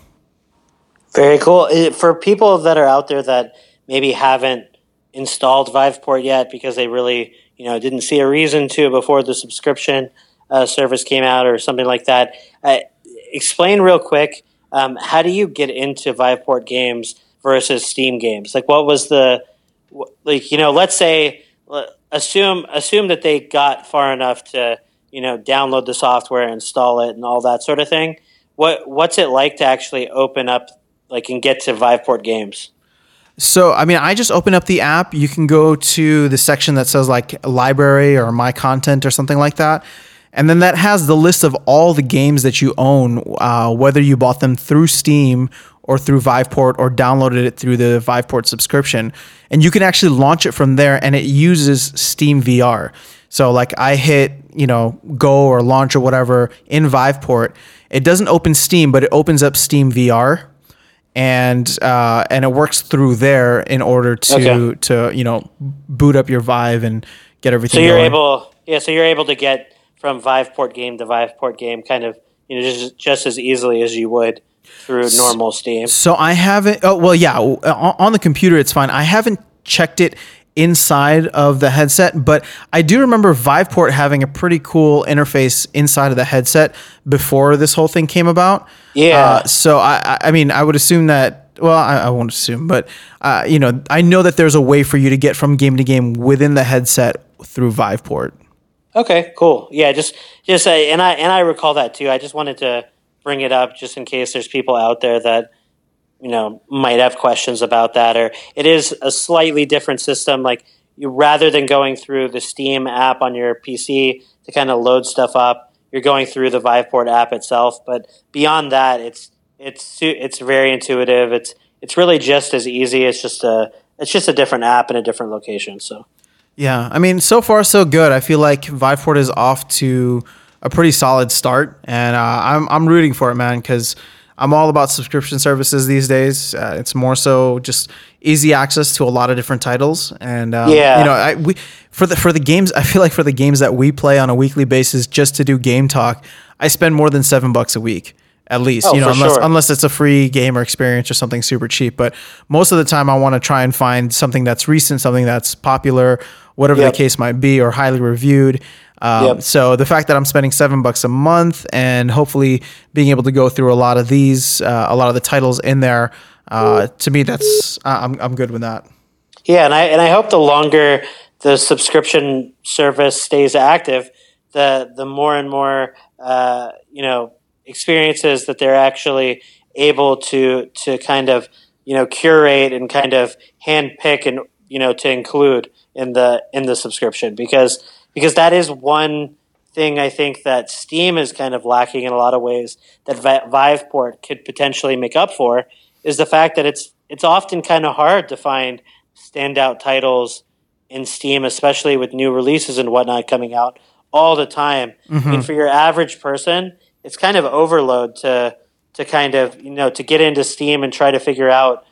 very cool for people that are out there that maybe haven't installed Viveport yet because they really you know didn't see a reason to before the subscription uh, service came out or something like that. Uh, explain real quick um, how do you get into Viveport games versus Steam games? Like, what was the like? You know, let's say assume assume that they got far enough to you know download the software, install it, and all that sort of thing. What what's it like to actually open up like and get to Viveport games?
So, I mean, I just open up the app. You can go to the section that says like library or my content or something like that. And then that has the list of all the games that you own, uh, whether you bought them through Steam or through Viveport or downloaded it through the Viveport subscription. And you can actually launch it from there and it uses Steam VR. So like I hit, you know, go or launch or whatever in Viveport. It doesn't open Steam, but it opens up Steam VR and uh, and it works through there in order to okay. to you know boot up your Vive and get everything.
So you're
going.
able, yeah. So you're able to get from Viveport game to Viveport game, kind of you know just just as easily as you would through normal Steam.
So I haven't. Oh well, yeah. On the computer, it's fine. I haven't checked it inside of the headset, but I do remember Viveport having a pretty cool interface inside of the headset before this whole thing came about.
Yeah.
Uh, so I, I mean, I would assume that. Well, I, I won't assume, but uh, you know, I know that there's a way for you to get from game to game within the headset through Viveport.
Okay, cool. Yeah, just just uh, and I and I recall that too. I just wanted to bring it up just in case there's people out there that you know might have questions about that or it is a slightly different system like you rather than going through the Steam app on your PC to kind of load stuff up, you're going through the Viveport app itself, but beyond that it's it's it's very intuitive. It's it's really just as easy. It's just a it's just a different app in a different location, so
yeah, I mean, so far so good. I feel like Viveport is off to a pretty solid start, and uh, I'm I'm rooting for it, man, because I'm all about subscription services these days. Uh, it's more so just easy access to a lot of different titles, and um, yeah, you know, I, we for the for the games. I feel like for the games that we play on a weekly basis, just to do game talk, I spend more than seven bucks a week at least oh, you know unless sure. unless it's a free game or experience or something super cheap but most of the time I want to try and find something that's recent something that's popular whatever yep. the case might be, or highly reviewed. Um, yep. So the fact that I'm spending seven bucks a month and hopefully being able to go through a lot of these, uh, a lot of the titles in there, uh, to me, that's I'm I'm good with that.
Yeah, and I and I hope the longer the subscription service stays active, the the more and more uh, you know experiences that they're actually able to to kind of you know curate and kind of hand pick and you know to include in the in the subscription because because that is one thing I think that Steam is kind of lacking in a lot of ways that Viveport could potentially make up for is the fact that it's it's often kind of hard to find standout titles in Steam, especially with new releases and whatnot coming out all the time. Mm-hmm. I mean, for your average person, it's kind of overload to to kind of you know to get into Steam and try to figure out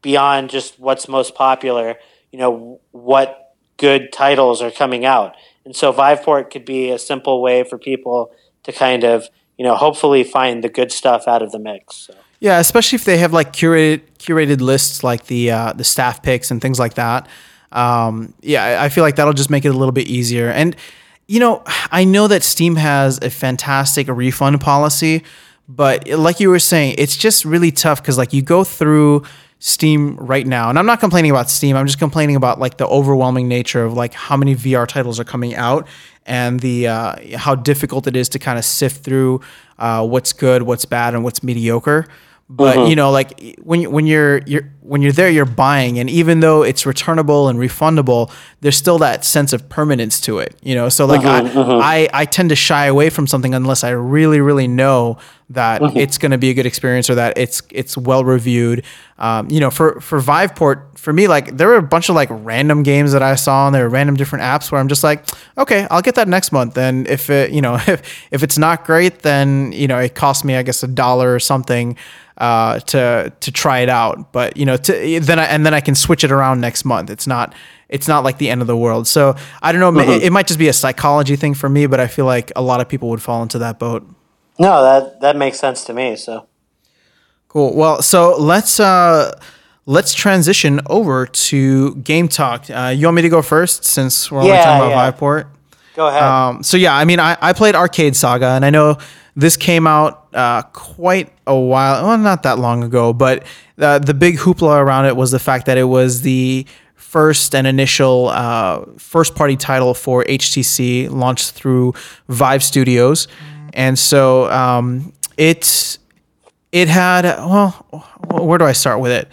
beyond just what's most popular. You know what good titles are coming out, and so Viveport could be a simple way for people to kind of you know hopefully find the good stuff out of the mix. So.
Yeah, especially if they have like curated curated lists like the uh, the staff picks and things like that. Um, yeah, I feel like that'll just make it a little bit easier. And you know, I know that Steam has a fantastic refund policy, but like you were saying, it's just really tough because like you go through Steam right now, and I'm not complaining about Steam. I'm just complaining about like the overwhelming nature of like how many VR titles are coming out and the uh, how difficult it is to kind of sift through uh, what's good, what's bad, and what's mediocre. But uh-huh. you know, like when when you're you're when you're there, you're buying, and even though it's returnable and refundable, there's still that sense of permanence to it. You know, so like uh-huh, I, uh-huh. I I tend to shy away from something unless I really really know that uh-huh. it's going to be a good experience or that it's it's well reviewed. Um, you know, for for Viveport, for me, like there were a bunch of like random games that I saw, and there were random different apps where I'm just like, okay, I'll get that next month. And if it, you know, if if it's not great, then you know, it costs me, I guess, a dollar or something uh, to to try it out. But you know, to, then I, and then I can switch it around next month. It's not it's not like the end of the world. So I don't know. Mm-hmm. It, it, might just be a psychology thing for me, but I feel like a lot of people would fall into that boat.
No, that that makes sense to me. So
cool. Well, so let's. Uh, let's transition over to game talk. Uh, you want me to go first since we're yeah, talking about yeah. Viveport?
Go ahead. Um,
so yeah, I mean, I, I played Arcade Saga, and I know this came out uh, quite a while, well, not that long ago, but uh, the big hoopla around it was the fact that it was the first and initial uh, first party title for HTC launched through Vive Studios. And so um, it, it had, well, where do I start with it?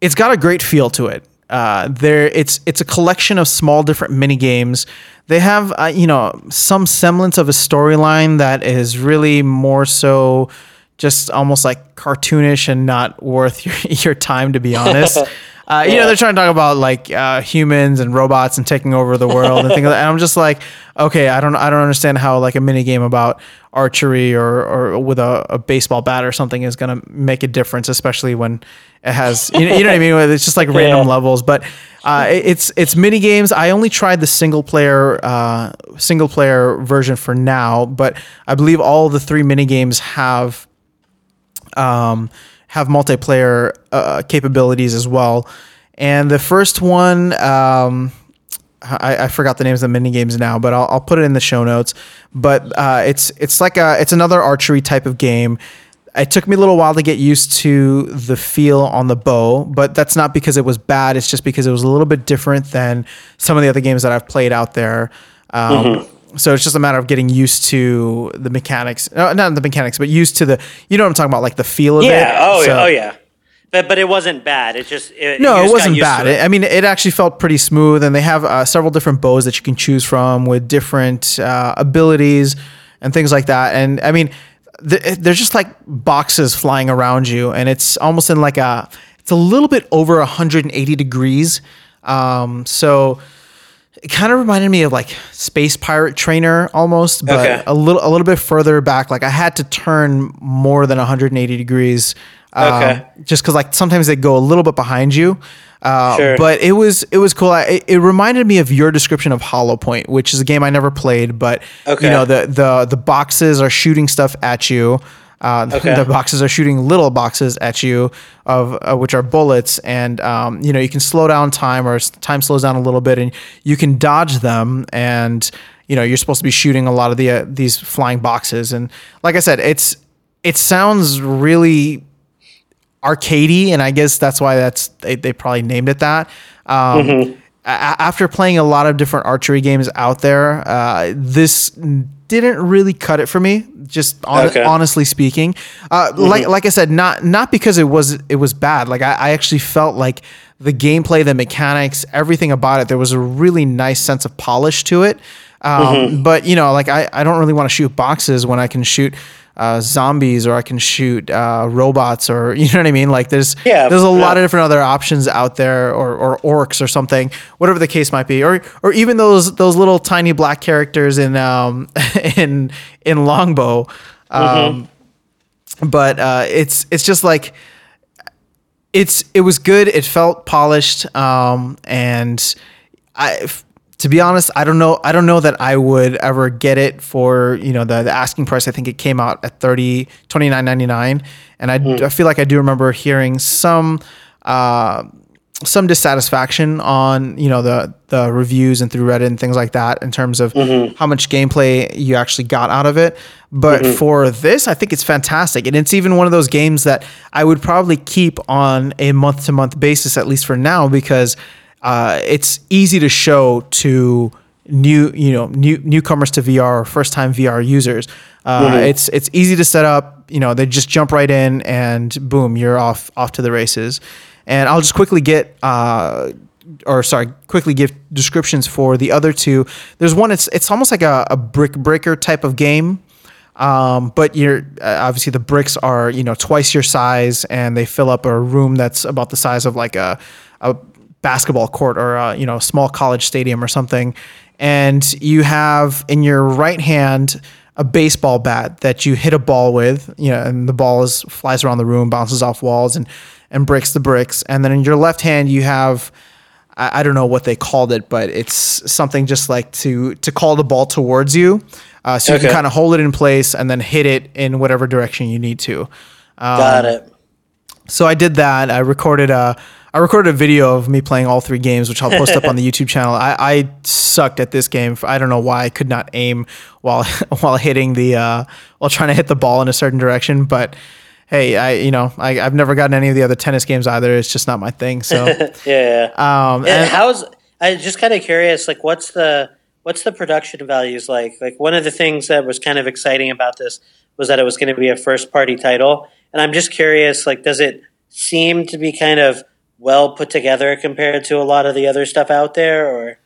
It's got a great feel to it. Uh, there, it's it's a collection of small different mini games they have uh, you know some semblance of a storyline that is really more so just almost like cartoonish and not worth your, your time to be honest. Uh, you know, they're trying to talk about like uh, humans and robots and taking over the world and things like that. And I'm just like, okay, I don't, I don't understand how like a mini game about archery or, or with a, a baseball bat or something is going to make a difference, especially when it has, you know, you know what I mean? It's just like random yeah. levels, but uh, it's it's mini games. I only tried the single player uh, single player version for now, but I believe all the three mini games have um, have multiplayer uh, capabilities as well. And the first one, um, I, I, forgot the names of the mini games now, but I'll, I'll put it in the show notes. But uh, it's it's like a it's another archery type of game it took me a little while to get used to the feel on the bow, but that's not because it was bad. It's just because it was a little bit different than some of the other games that I've played out there. Um, mm-hmm. So it's just a matter of getting used to the mechanics, uh, not the mechanics, but used to the, you know what I'm talking about, like the feel of
yeah.
it.
Yeah. Oh, so, oh yeah. But, but it wasn't bad. It just it,
no, it wasn't bad. It. I mean, it actually felt pretty smooth, and they have uh, several different bows that you can choose from with different uh, abilities and things like that. And I mean, there's just like boxes flying around you, and it's almost in like a it's a little bit over 180 degrees. Um, so it kind of reminded me of like Space Pirate Trainer almost, but okay. a little a little bit further back. Like I had to turn more than 180 degrees, um, okay. just because like sometimes they go a little bit behind you. Uh, sure. But it was it was cool. It, it, reminded me of your description of Hollow Point, which is a game I never played. But okay. you know the the the boxes are shooting stuff at you. Uh, okay. The boxes are shooting little boxes at you, of uh, which are bullets, and um, you know you can slow down time, or time slows down a little bit, and you can dodge them. And you know you're supposed to be shooting a lot of the uh, these flying boxes. And like I said, it's it sounds really arcadey, and I guess that's why that's they, they probably named it that. Um,
Mm-hmm.
a- after playing a lot of different archery games out there, uh, this didn't really cut it for me. Just hon-
Okay.
honestly speaking, uh, like like I said, not not because it was it was bad. Like I, I actually felt like the gameplay, the mechanics, everything about it, there was a really nice sense of polish to it. Um, But you know, like I, I don't really want to shoot boxes when I can shoot uh, zombies or I can shoot uh, robots or you know what I mean. Like there's
Yeah,
there's a lot of different other options out there or, or orcs or something, whatever the case might be, or or even those those little tiny black characters in um in in Longbow. Um, But uh, it's it's just like it's it was good. It felt polished, um, and I, to be honest, I don't know. I don't know that I would ever get it for you know the, the asking price. I think it came out at 30 29.99 and I, hmm. I feel like I do remember hearing some. Uh, some dissatisfaction on you know the the reviews and through Reddit and things like that in terms of mm-hmm. how much gameplay you actually got out of it. But mm-hmm. for this, I think it's fantastic, and it's even one of those games that I would probably keep on a month to month basis at least for now because uh, it's easy to show to new you know new newcomers to VR or first time VR users. Uh, It's it's easy to set up. You know they just jump right in and boom, you're off off to the races. And I'll just quickly get, uh, or sorry, quickly give descriptions for the other two. There's one. It's it's almost like a, a brick breaker type of game, um, but you're uh, obviously the bricks are you know twice your size, and they fill up a room that's about the size of like a a basketball court or a, you know small college stadium or something. And you have in your right hand a baseball bat that you hit a ball with, you know, and the ball is flies around the room, bounces off walls, and and breaks the bricks. And then in your left hand, you have I, I don't know what they called it, but it's something just like to to call the ball towards you, uh, so you can kind of hold it in place and then hit it in whatever direction you need to.
Got it.
So I did that. I recorded a I recorded a video of me playing all three games, which I'll post up on the YouTube channel. I, I sucked at this game. I don't know why I could not aim while while hitting the uh, while trying to hit the ball in a certain direction. But hey, I you know I, I've never gotten any of the other tennis games either. It's just not my thing. So
Yeah.
um,
and
and
how's I just kind of curious, like what's the what's the production values like? Like one of the things that was kind of exciting about this was that it was going to be a first party title, and I'm just curious, like does it seem to be kind of well put together compared to a lot of the other stuff out there, or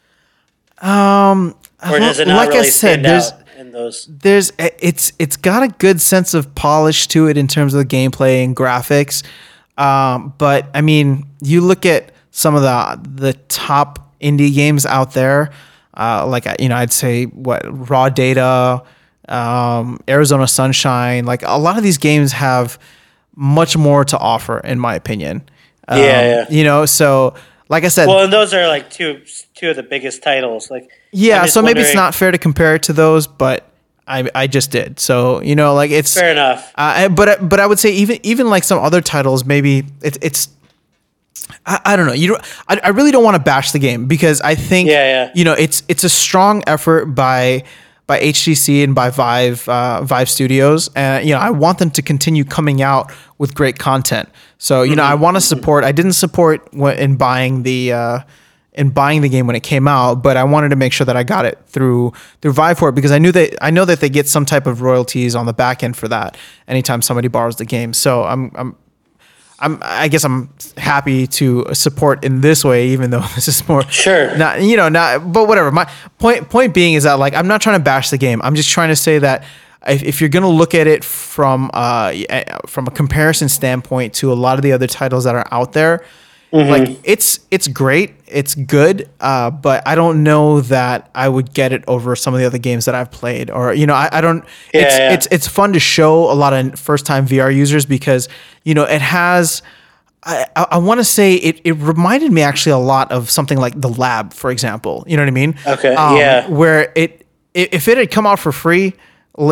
um,
or does it not
like
really
I said,
stand
there's
in those?
there's it's it's got a good sense of polish to it in terms of the gameplay and graphics. Um, but I mean, you look at some of the the top indie games out there, uh, like you know, I'd say what Raw Data, um, Arizona Sunshine. Like a lot of these games have much more to offer, in my opinion. Um,
Yeah, yeah.
You know, so like I said,
Well, and those are like two two of the biggest titles. Like
yeah. So maybe it's not fair to compare it to those, but I I just did. So you know, like it's
fair enough.
Uh, but but I would say even even like some other titles, maybe it, it's I, I don't know. You don't, I, I really don't want to bash the game because I think
Yeah, yeah.
you know it's it's a strong effort by by HTC and by Vive uh, Vive Studios, and you know I want them to continue coming out with great content. So you know I want to support. I didn't support in buying the. Uh, in buying the game when it came out, but I wanted to make sure that I got it through through Vive for it because I knew that I know that they get some type of royalties on the back end for that anytime somebody borrows the game. So I'm I'm I'm I guess I'm happy to support in this way, even though this is more
Sure.
not you know not but whatever. My point point being is that like I'm not trying to bash the game. I'm just trying to say that if, if you're gonna look at it from uh from a comparison standpoint to a lot of the other titles that are out there,
Mm-hmm.
like it's it's great, it's good, uh, but I don't know that I would get it over some of the other games that I've played, or you know I, I don't. it's
yeah.
it's it's fun to show a lot of first time VR users because you know it has. I, I, I want to say it, it reminded me actually a lot of something like the lab, for example. You know what I mean?
Okay,
Um,
yeah.
Where it if it had come out for free,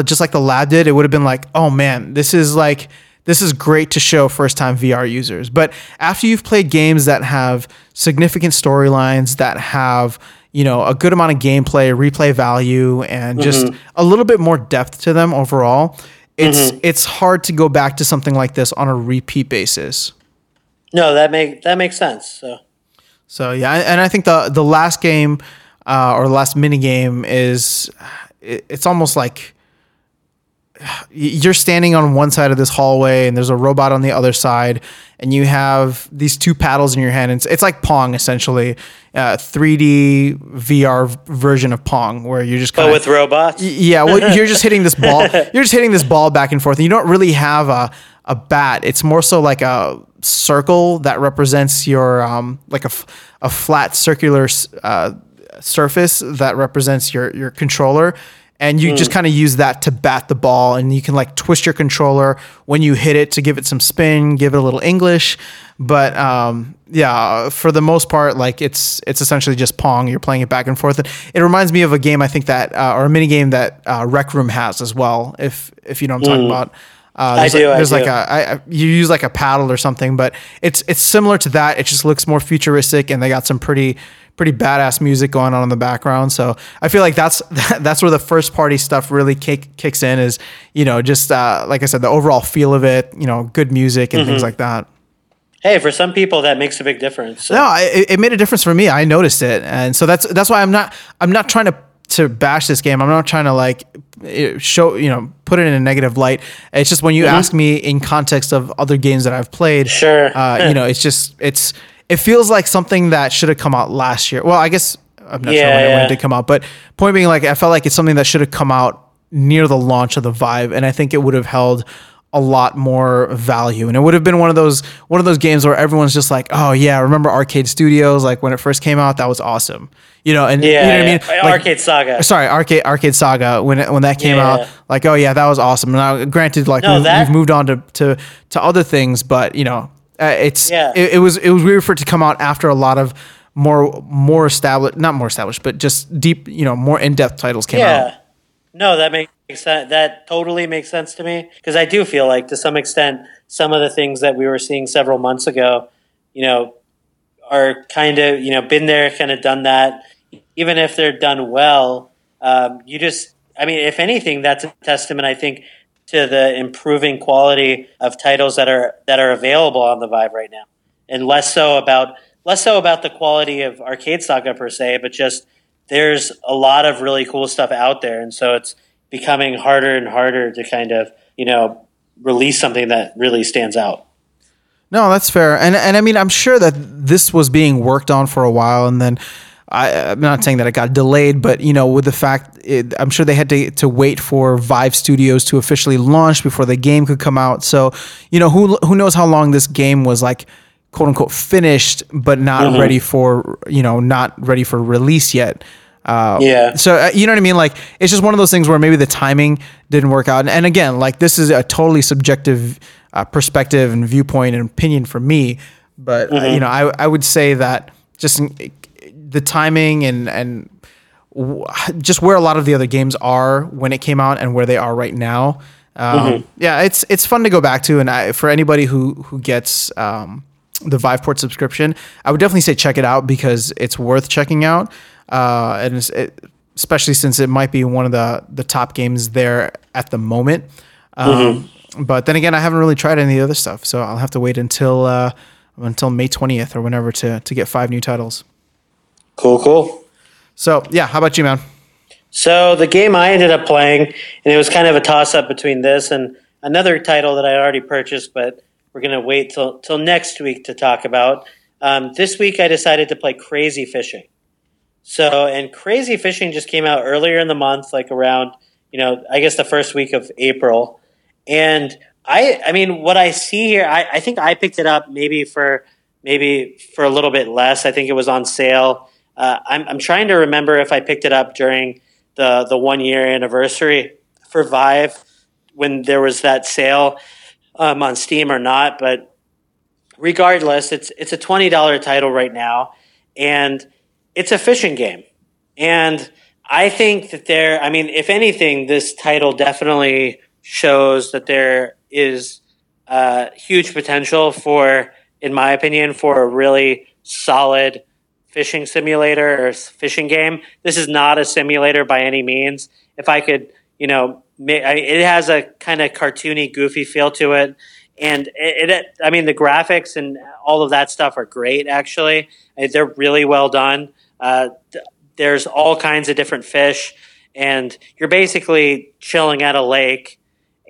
just like the lab did, it would have been like, oh man, this is like this is great to show first time VR users. But after you've played games that have significant storylines, that have you know a good amount of gameplay, replay value, and just a little bit more depth to them overall, it's it's hard to go back to something like this on a repeat basis.
No, that make that makes sense. So
So yeah, and I think the the last game uh, or the last mini game is it, it's almost like you're standing on one side of this hallway and there's a robot on the other side and you have these two paddles in your hand. It's, it's like pong essentially uh, 3d vr version of pong where you're just kind
with robots.
yeah well you're just hitting this ball you're just hitting this ball back and forth and you don't really have a, a bat. It's more so like a circle that represents your um, like a, f- a flat circular uh, surface that represents your your controller and you just kind of use that to bat the ball and you can like twist your controller when you hit it to give it some spin give it a little english. But um, yeah for the most part like it's it's essentially just pong. You're playing it back and forth. And it reminds me of a game i think that uh, or a mini game that uh, rec room has as well if if you know what i'm talking about. Uh, there's
do,
Like,
I
there's like
do.
a I, I- you use like a paddle or something, but it's it's similar to that. It just looks more futuristic, and they got some pretty pretty badass music going on in the background. So I feel like that's that's where the first party stuff really kick, kicks in. Is you know just uh, like I said, the overall feel of it. You know, good music and
Mm-hmm.
things like that.
Hey, for some people that makes a big difference. So.
No, it- it made a difference for me. I noticed it, and so that's that's why I'm not I'm not trying to to bash this game. I'm not trying to like eh, show you know put it in a negative light. It's just when you ask me in context of other games that I've played,
Mm-hmm. Sure.
uh, you know, it's just it's it feels like something that should have come out last year. Well, I guess I'm not sure when, it, when it did come out, but point being, like I felt like it's something that should have come out near the launch of the Vive, and I think it would have held a lot more value and it would have been one of those one of those games where everyone's just like oh yeah remember arcade studios like when it first came out that was awesome you know and
Yeah,
you know what i mean Like-
Arcade Saga.
sorry arcade arcade saga when it, when that came
Yeah.
out like oh yeah that was awesome now granted like
No,
we've,
that-
we've moved on to, to to other things but you know uh, it's
Yeah.
it, it was it was weird for it to come out after a lot of more more established not more established but just deep you know more in-depth titles came out
Yeah. No, that makes sense. That totally makes sense to me because I do feel like to some extent some of the things that we were seeing several months ago, you know, are kind of you know been there, kind of done that. Even if they're done well, um, you just I mean, if anything, that's a testament I think to the improving quality of titles that are that are available on the Vive right now, and less so about less so about the quality of Arcade Saga per se, but just there's a lot of really cool stuff out there, and so it's becoming harder and harder to kind of you know release something that really stands out.
No, that's fair, and and I mean I'm sure that this was being worked on for a while, and then I, I'm not saying that it got delayed, but you know, with the fact, it, I'm sure they had to to wait for Vive Studios to officially launch before the game could come out. So you know, who who knows how long this game was like, quote unquote, finished, but not ready for you know, not ready for release yet. Uh,
Yeah.
so uh, you know what I mean? Like it's just one of those things where maybe the timing didn't work out. And, and again, like this is a totally subjective uh, perspective and viewpoint and opinion for me. But uh, you know, I I would say that just in- the timing and and w- just where a lot of the other games are when it came out and where they are right now. Um, Yeah, it's it's fun to go back to, and I, for anybody who who gets um, the Viveport subscription, I would definitely say check it out because it's worth checking out, uh, and it's, it, especially since it might be one of the the top games there at the moment. Um, But then again, I haven't really tried any of the other stuff, so I'll have to wait until uh, until May twentieth or whenever to to get five new titles.
Cool, cool.
So yeah, how about you, man?
So the game I ended up playing, and it was kind of a toss up between this and another title that I already purchased, but we're gonna wait till till next week to talk about. Um, this week I decided to play Crazy Fishing. So and Crazy Fishing just came out earlier in the month, like around you know I guess the first week of April, and I I mean what I see here, I, I think I picked it up maybe for maybe for a little bit less. I think it was on sale. Uh, I'm, I'm trying to remember if I picked it up during the the one year anniversary for Vive when there was that sale um, on Steam or not. But regardless, it's it's a twenty dollar title right now, and it's a fishing game. And I think that there, I mean, if anything, this title definitely shows that there is uh, huge potential for, in my opinion, for a really solid fishing simulator or fishing game. This is not a simulator by any means. If I could, you know, it has a kind of cartoony, goofy feel to it, and it, it, I mean, the graphics and all of that stuff are great. Actually, they're really well done. Uh, there's all kinds of different fish, and you're basically chilling at a lake.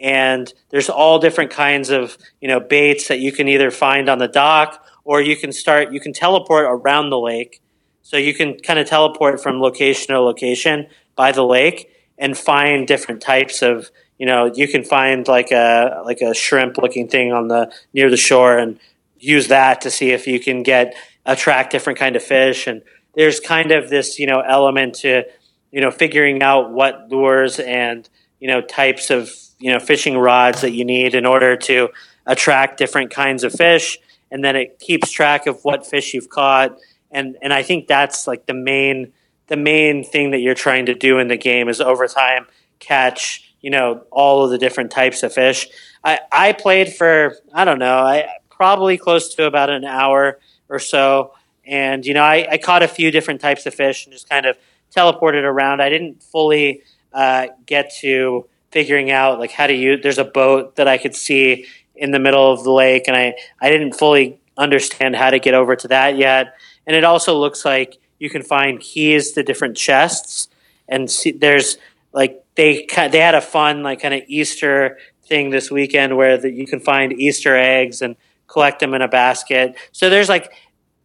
And there's all different kinds of you know baits that you can either find on the dock or you can start. You can teleport around the lake, so you can kind of teleport from location to location by the lake and find different types of you know you can find like a like a shrimp looking thing on the near the shore and use that to see if you can get attract different kind of fish and there's kind of this you know element to you know figuring out what lures and you know types of you know fishing rods that you need in order to attract different kinds of fish and then it keeps track of what fish you've caught and and I think that's like the main the main thing that you're trying to do in the game is over time catch you know all of the different types of fish. I I played for I don't know I probably close to about an hour or so, and you know I, I caught a few different types of fish and just kind of teleported around. I didn't fully uh, get to figuring out like how to use. There's a boat that I could see in the middle of the lake, and I I didn't fully understand how to get over to that yet. And it also looks like you can find keys to different chests, and see, there's like they they had a fun like kind of Easter thing this weekend where the, you can find Easter eggs and collect them in a basket. So there's like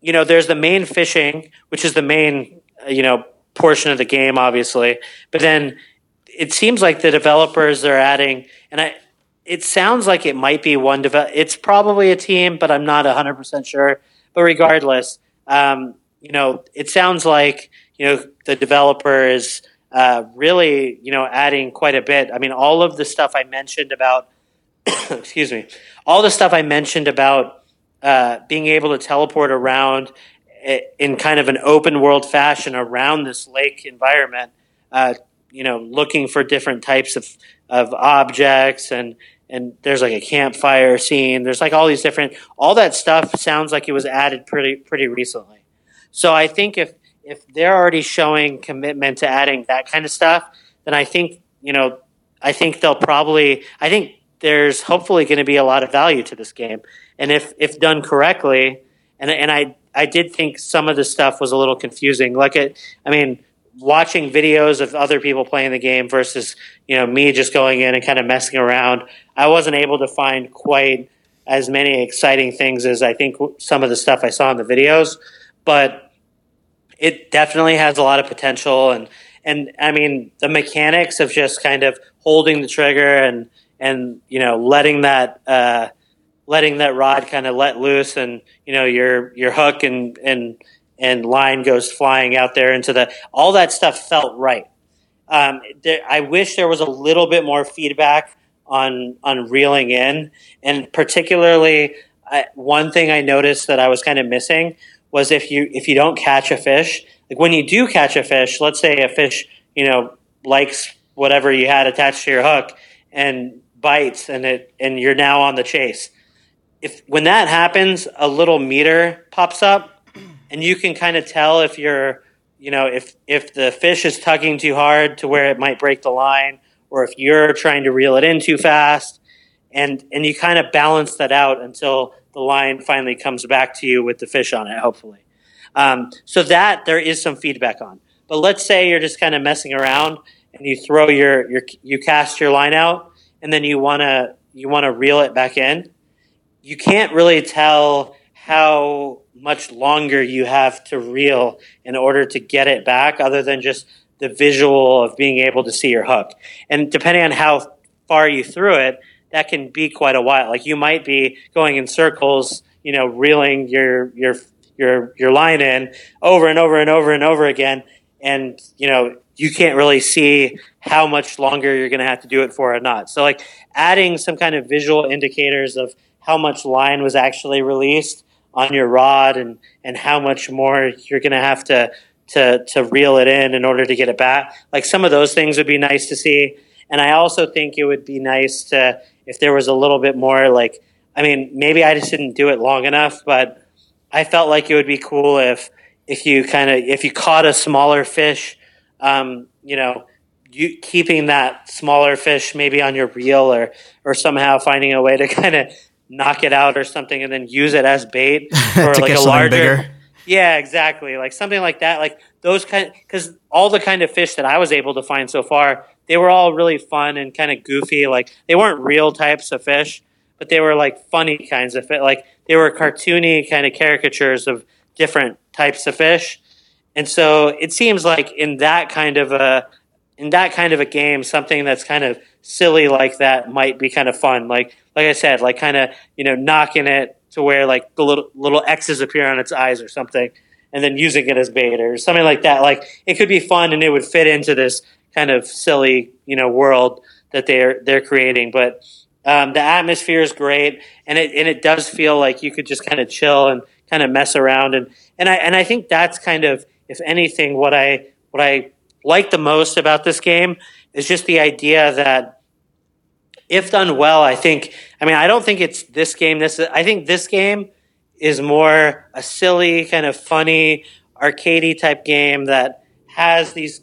you know there's the main fishing, which is the main uh, you know portion of the game, obviously, but then it seems like the developers are adding and I it sounds like it might be one develop. It's probably a team, but I'm not 100 percent sure. But regardless, um, you know, it sounds like you know the developer is uh, really you know adding quite a bit. I mean, all of the stuff I mentioned about, excuse me, all the stuff I mentioned about uh, being able to teleport around in kind of an open world fashion around this lake environment. Uh, you know, looking for different types of of objects and and there's like a campfire scene. There's like all these different all that stuff sounds like it was added pretty pretty recently. So I think if if they're already showing commitment to adding that kind of stuff, then I think you know I think they'll probably I think there's hopefully going to be a lot of value to this game, and if if done correctly, and and I I did think some of the stuff was a little confusing. Like it, I mean, watching videos of other people playing the game versus you know me just going in and kind of messing around. I wasn't able to find quite as many exciting things as I think some of the stuff I saw in the videos, but it definitely has a lot of potential and and I mean the mechanics of just kind of holding the trigger and and you know letting that uh, letting that rod kind of let loose and you know your your hook and and and line goes flying out there into the all that stuff felt right. Um, there, I wish there was a little bit more feedback on on reeling in, and particularly I, one thing I noticed that I was kind of missing was if you if you don't catch a fish, like when you do catch a fish, let's say a fish, you know, likes whatever you had attached to your hook and bites and it and you're now on the chase. If when that happens, a little meter pops up and you can kind of tell if you're you know if if the fish is tugging too hard to where it might break the line or if you're trying to reel it in too fast and and you kind of balance that out until the line finally comes back to you with the fish on it, hopefully. Um, so that there is some feedback on. But let's say you're just kind of messing around and you throw your, your you cast your line out and then you wanna you wanna reel it back in. You can't really tell how much longer you have to reel in order to get it back, other than just the visual of being able to see your hook. And depending on how far you threw it, that can be quite a while. Like you might be going in circles, you know, reeling your your your your line in over and over and over and over again, and you know you can't really see how much longer you're going to have to do it for or not. So like adding some kind of visual indicators of how much line was actually released on your rod and and how much more you're going to have to to to reel it in in order to get it back. Like some of those things would be nice to see. And I also think it would be nice to if there was a little bit more like I mean, maybe I just didn't do it long enough, but I felt like it would be cool if if you kind of if you caught a smaller fish, um, you know, you keeping that smaller fish maybe on your reel or or somehow finding a way to kind of knock it out or something and then use it as bait for like a larger
bigger.
yeah exactly. Like something like that. Like those kind because all the kind of fish that i was able to find so far they were all really fun and kind of goofy. Like they weren't real types of fish but they were like funny kinds of fish like they were cartoony kind of caricatures of different types of fish. And so it seems like in that kind of a in that kind of a game, something that's kind of silly like that might be kind of fun. Like like I said, like kind of you know knocking it to where like the little little X's appear on its eyes or something, and then using it as bait or something like that. Like it could be fun and it would fit into this kind of silly you know world that they're they're creating. But um, the atmosphere is great, and it and it does feel like you could just kind of chill and kind of mess around and and I and I think that's kind of if anything what I what I like the most about this game is just the idea that if done well, I think I mean I don't think it's this game. This I think this game is more a silly kind of funny arcadey type game that has these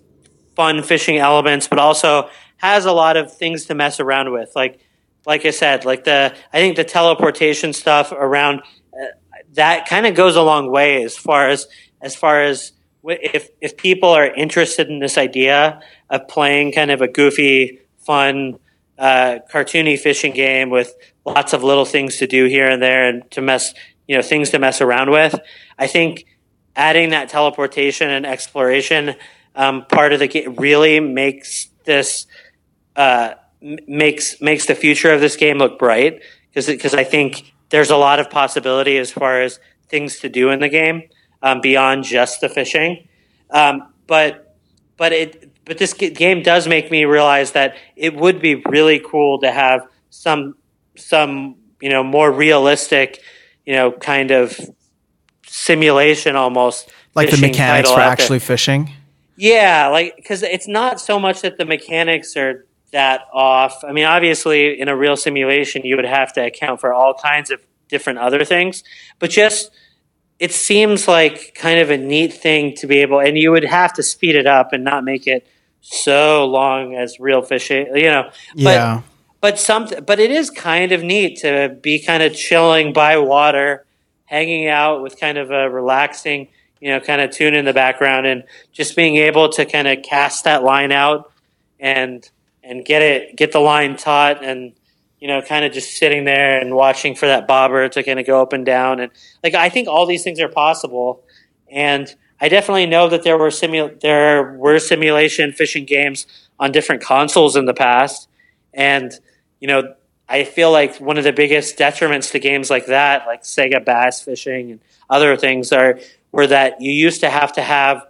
fun fishing elements but also has a lot of things to mess around with. Like like I said like the I think the teleportation stuff around uh, that kind of goes a long way as far as as far as if if people are interested in this idea of playing kind of a goofy, fun, uh, cartoony fishing game with lots of little things to do here and there and to mess you know things to mess around with, I think adding that teleportation and exploration um, part of the game really makes this uh, makes makes the future of this game look bright because because I think there's a lot of possibility as far as things to do in the game um, beyond just the fishing. Um, but but it but this game does make me realize that it would be really cool to have some some you know more realistic you know kind of simulation almost
Like the mechanics for actually fishing.
Yeah, like because it's not so much that the mechanics are that off. I mean, obviously, in a real simulation, you would have to account for all kinds of different other things, but just it seems like kind of a neat thing to be able, and you would have to speed it up and not make it so long as real fishing, you know. But
yeah.
but some but it is kind of neat to be kind of chilling by water hanging out with kind of a relaxing you know kind of tune in the background and just being able to kind of cast that line out and and get it get the line taut and you know kind of just sitting there and watching for that bobber to kind of go up and down. And like i think all these things are possible. And i definitely know that there were simu- there were simulation fishing games on different consoles in the past. And you know i feel like one of the biggest detriments to games like that like sega bass fishing and other things are were that you used to have to have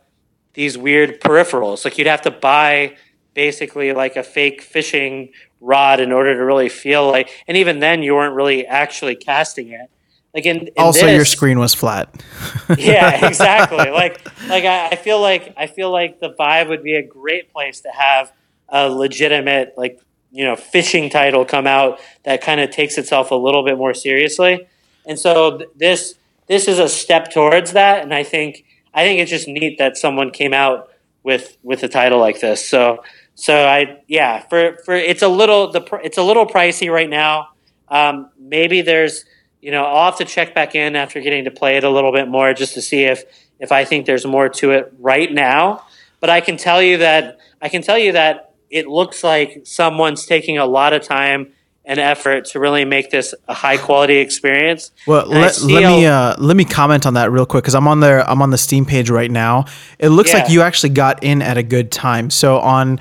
these weird peripherals. Like you'd have to buy basically like a fake fishing rod in order to really feel like and even then you weren't really actually casting it like in, in
Also, your screen was flat.
yeah, exactly. like, like I, I feel like I feel like the Vive would be a great place to have a legitimate, like you know, fishing title come out that kind of takes itself a little bit more seriously. And so th- this this is a step towards that, and I think I think it's just neat that someone came out with with a title like this. So so I yeah for for it's a little the it's a little pricey right now. Um, maybe there's you know I'll have to check back in after getting to play it a little bit more just to see if if I think there's more to it right now. But I can tell you that I can tell you that it looks like someone's taking a lot of time and effort to really make this a high quality experience.
Well, let, let me uh, let me comment on that real quick because I'm on there. I'm on the Steam page right now. It looks like you actually got in at a good time. So on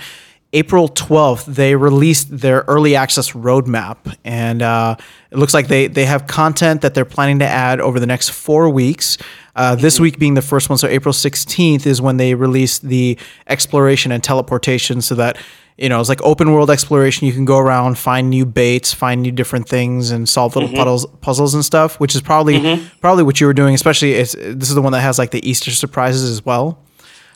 April 12th, they released their early access roadmap, and uh, it looks like they they have content that they're planning to add over the next four weeks. Uh, this
Mm-hmm.
week being the first one, so April 16th is when they release the exploration and teleportation, so that you know it's like open world exploration. You can go around, find new baits, find new different things, and solve little puzzles, puzzles and stuff. Which is probably probably what you were doing. Especially it's, this is the one that has like the Easter surprises as well.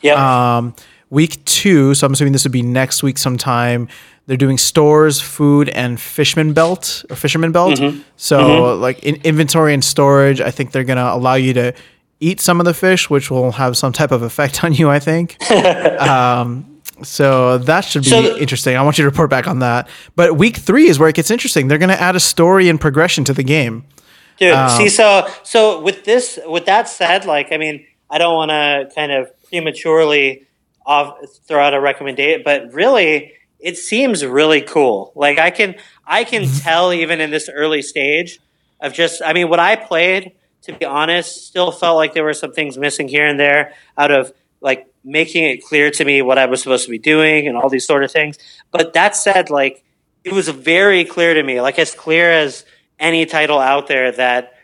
Yeah.
Um, week two, so I'm assuming this would be next week sometime. They're doing stores, food, and fisherman belt or fisherman belt. So like in inventory and storage, I think they're gonna allow you to eat some of the fish, which will have some type of effect on you. I think. um, So that should be
So-
interesting. I want you to report back on that. But week three is where it gets interesting. They're going to add a story and progression to the game.
Dude,
Um,
see, so so with this, with that said, like, I mean, I don't want to kind of prematurely off throw out a recommendation, but really, it seems really cool. Like, I can I can mm-hmm. tell even in this early stage of just, I mean, what I played, to be honest, still felt like there were some things missing here and there out of like making it clear to me what I was supposed to be doing and all these sort of things. But that said, like, it was very clear to me, like as clear as any title out there that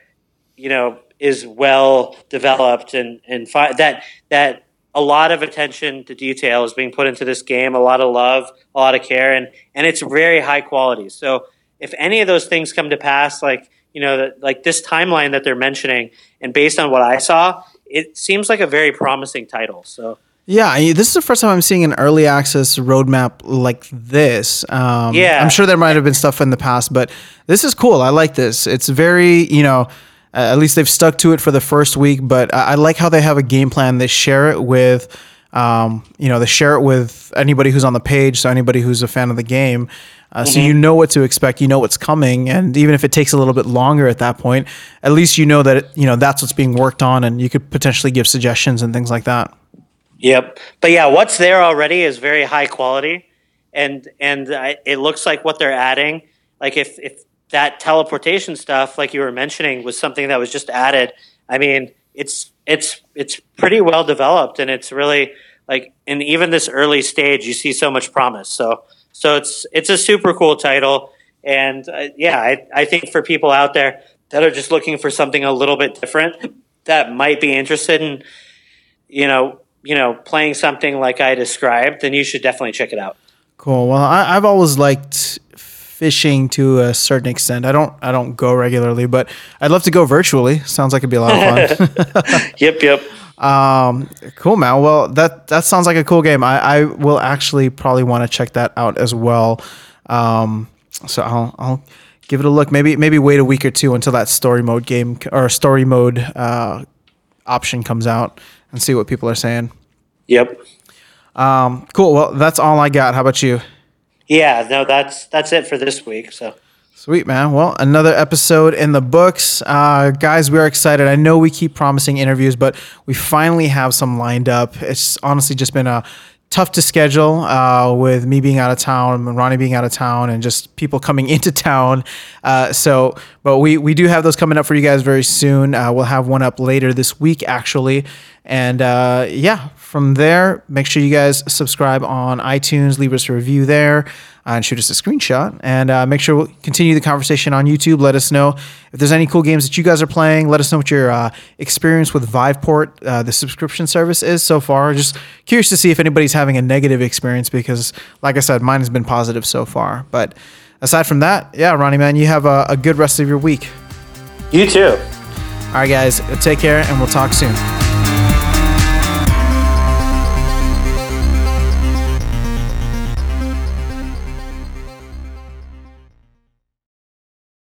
you know is well developed and and fi- that that a lot of attention to detail is being put into this game, a lot of love, a lot of care, and and it's very high quality. So if any of those things come to pass, like you know, that like this timeline that they're mentioning, and based on what I saw, it seems like a very promising title. So
Yeah, this is the first time I'm seeing an early access roadmap like this. Um,
Yeah.
I'm sure there might have been stuff in the past, but this is cool. I like this. It's very, you know, uh, at least they've stuck to it for the first week. But I, I like how they have a game plan. They share it with, um, you know, they share it with anybody who's on the page, so anybody who's a fan of the game. Uh, So you know what to expect, you know what's coming, and even if it takes a little bit longer at that point, at least you know that it, you know that's what's being worked on, and you could potentially give suggestions and things like that.
Yep. But yeah, what's there already is very high quality, and and I, it looks like what they're adding. Like if if that teleportation stuff, like you were mentioning, was something that was just added. I mean, it's it's it's pretty well developed, and it's really like in even this early stage, you see so much promise. So so it's it's a super cool title, and uh, yeah, I I think for people out there that are just looking for something a little bit different, that might be interested in you know, you know, playing something like I described, then you should definitely check it out.
Cool. Well, I, I've always liked fishing to a certain extent. I don't I don't go regularly, but I'd love to go virtually. Sounds like it'd be a lot of fun.
Yep, yep.
um, cool, man. Well, that that sounds like a cool game. I, I will actually probably want to check that out as well. Um, so I'll I'll give it a look. Maybe maybe wait a week or two until that story mode game or story mode uh, option comes out and see what people are saying.
Yep.
Cool. Well, that's all I got. How about you?
Yeah, no, that's that's it for this week. So
Sweet man. Well, another episode in the books, uh, guys. We are excited. I know we keep promising interviews, but we finally have some lined up. It's honestly just been a tough to schedule uh, with me being out of town, Ronnie being out of town, and just people coming into town. Uh, so, but we we do have those coming up for you guys very soon. Uh, we'll have one up later this week, actually. And uh, yeah, from there, make sure you guys subscribe on iTunes, leave us a review there, uh, and shoot us a screenshot. And uh, make sure we'll continue the conversation on YouTube. Let us know if there's any cool games that you guys are playing. Let us know what your uh, experience with Viveport, uh, the subscription service, is so far. Just curious to see if anybody's having a negative experience because, like I said, mine has been positive so far. But aside from that, yeah, Ronnie, man, you have a, a good rest of your week.
you too.
All right, guys, take care, and we'll talk soon.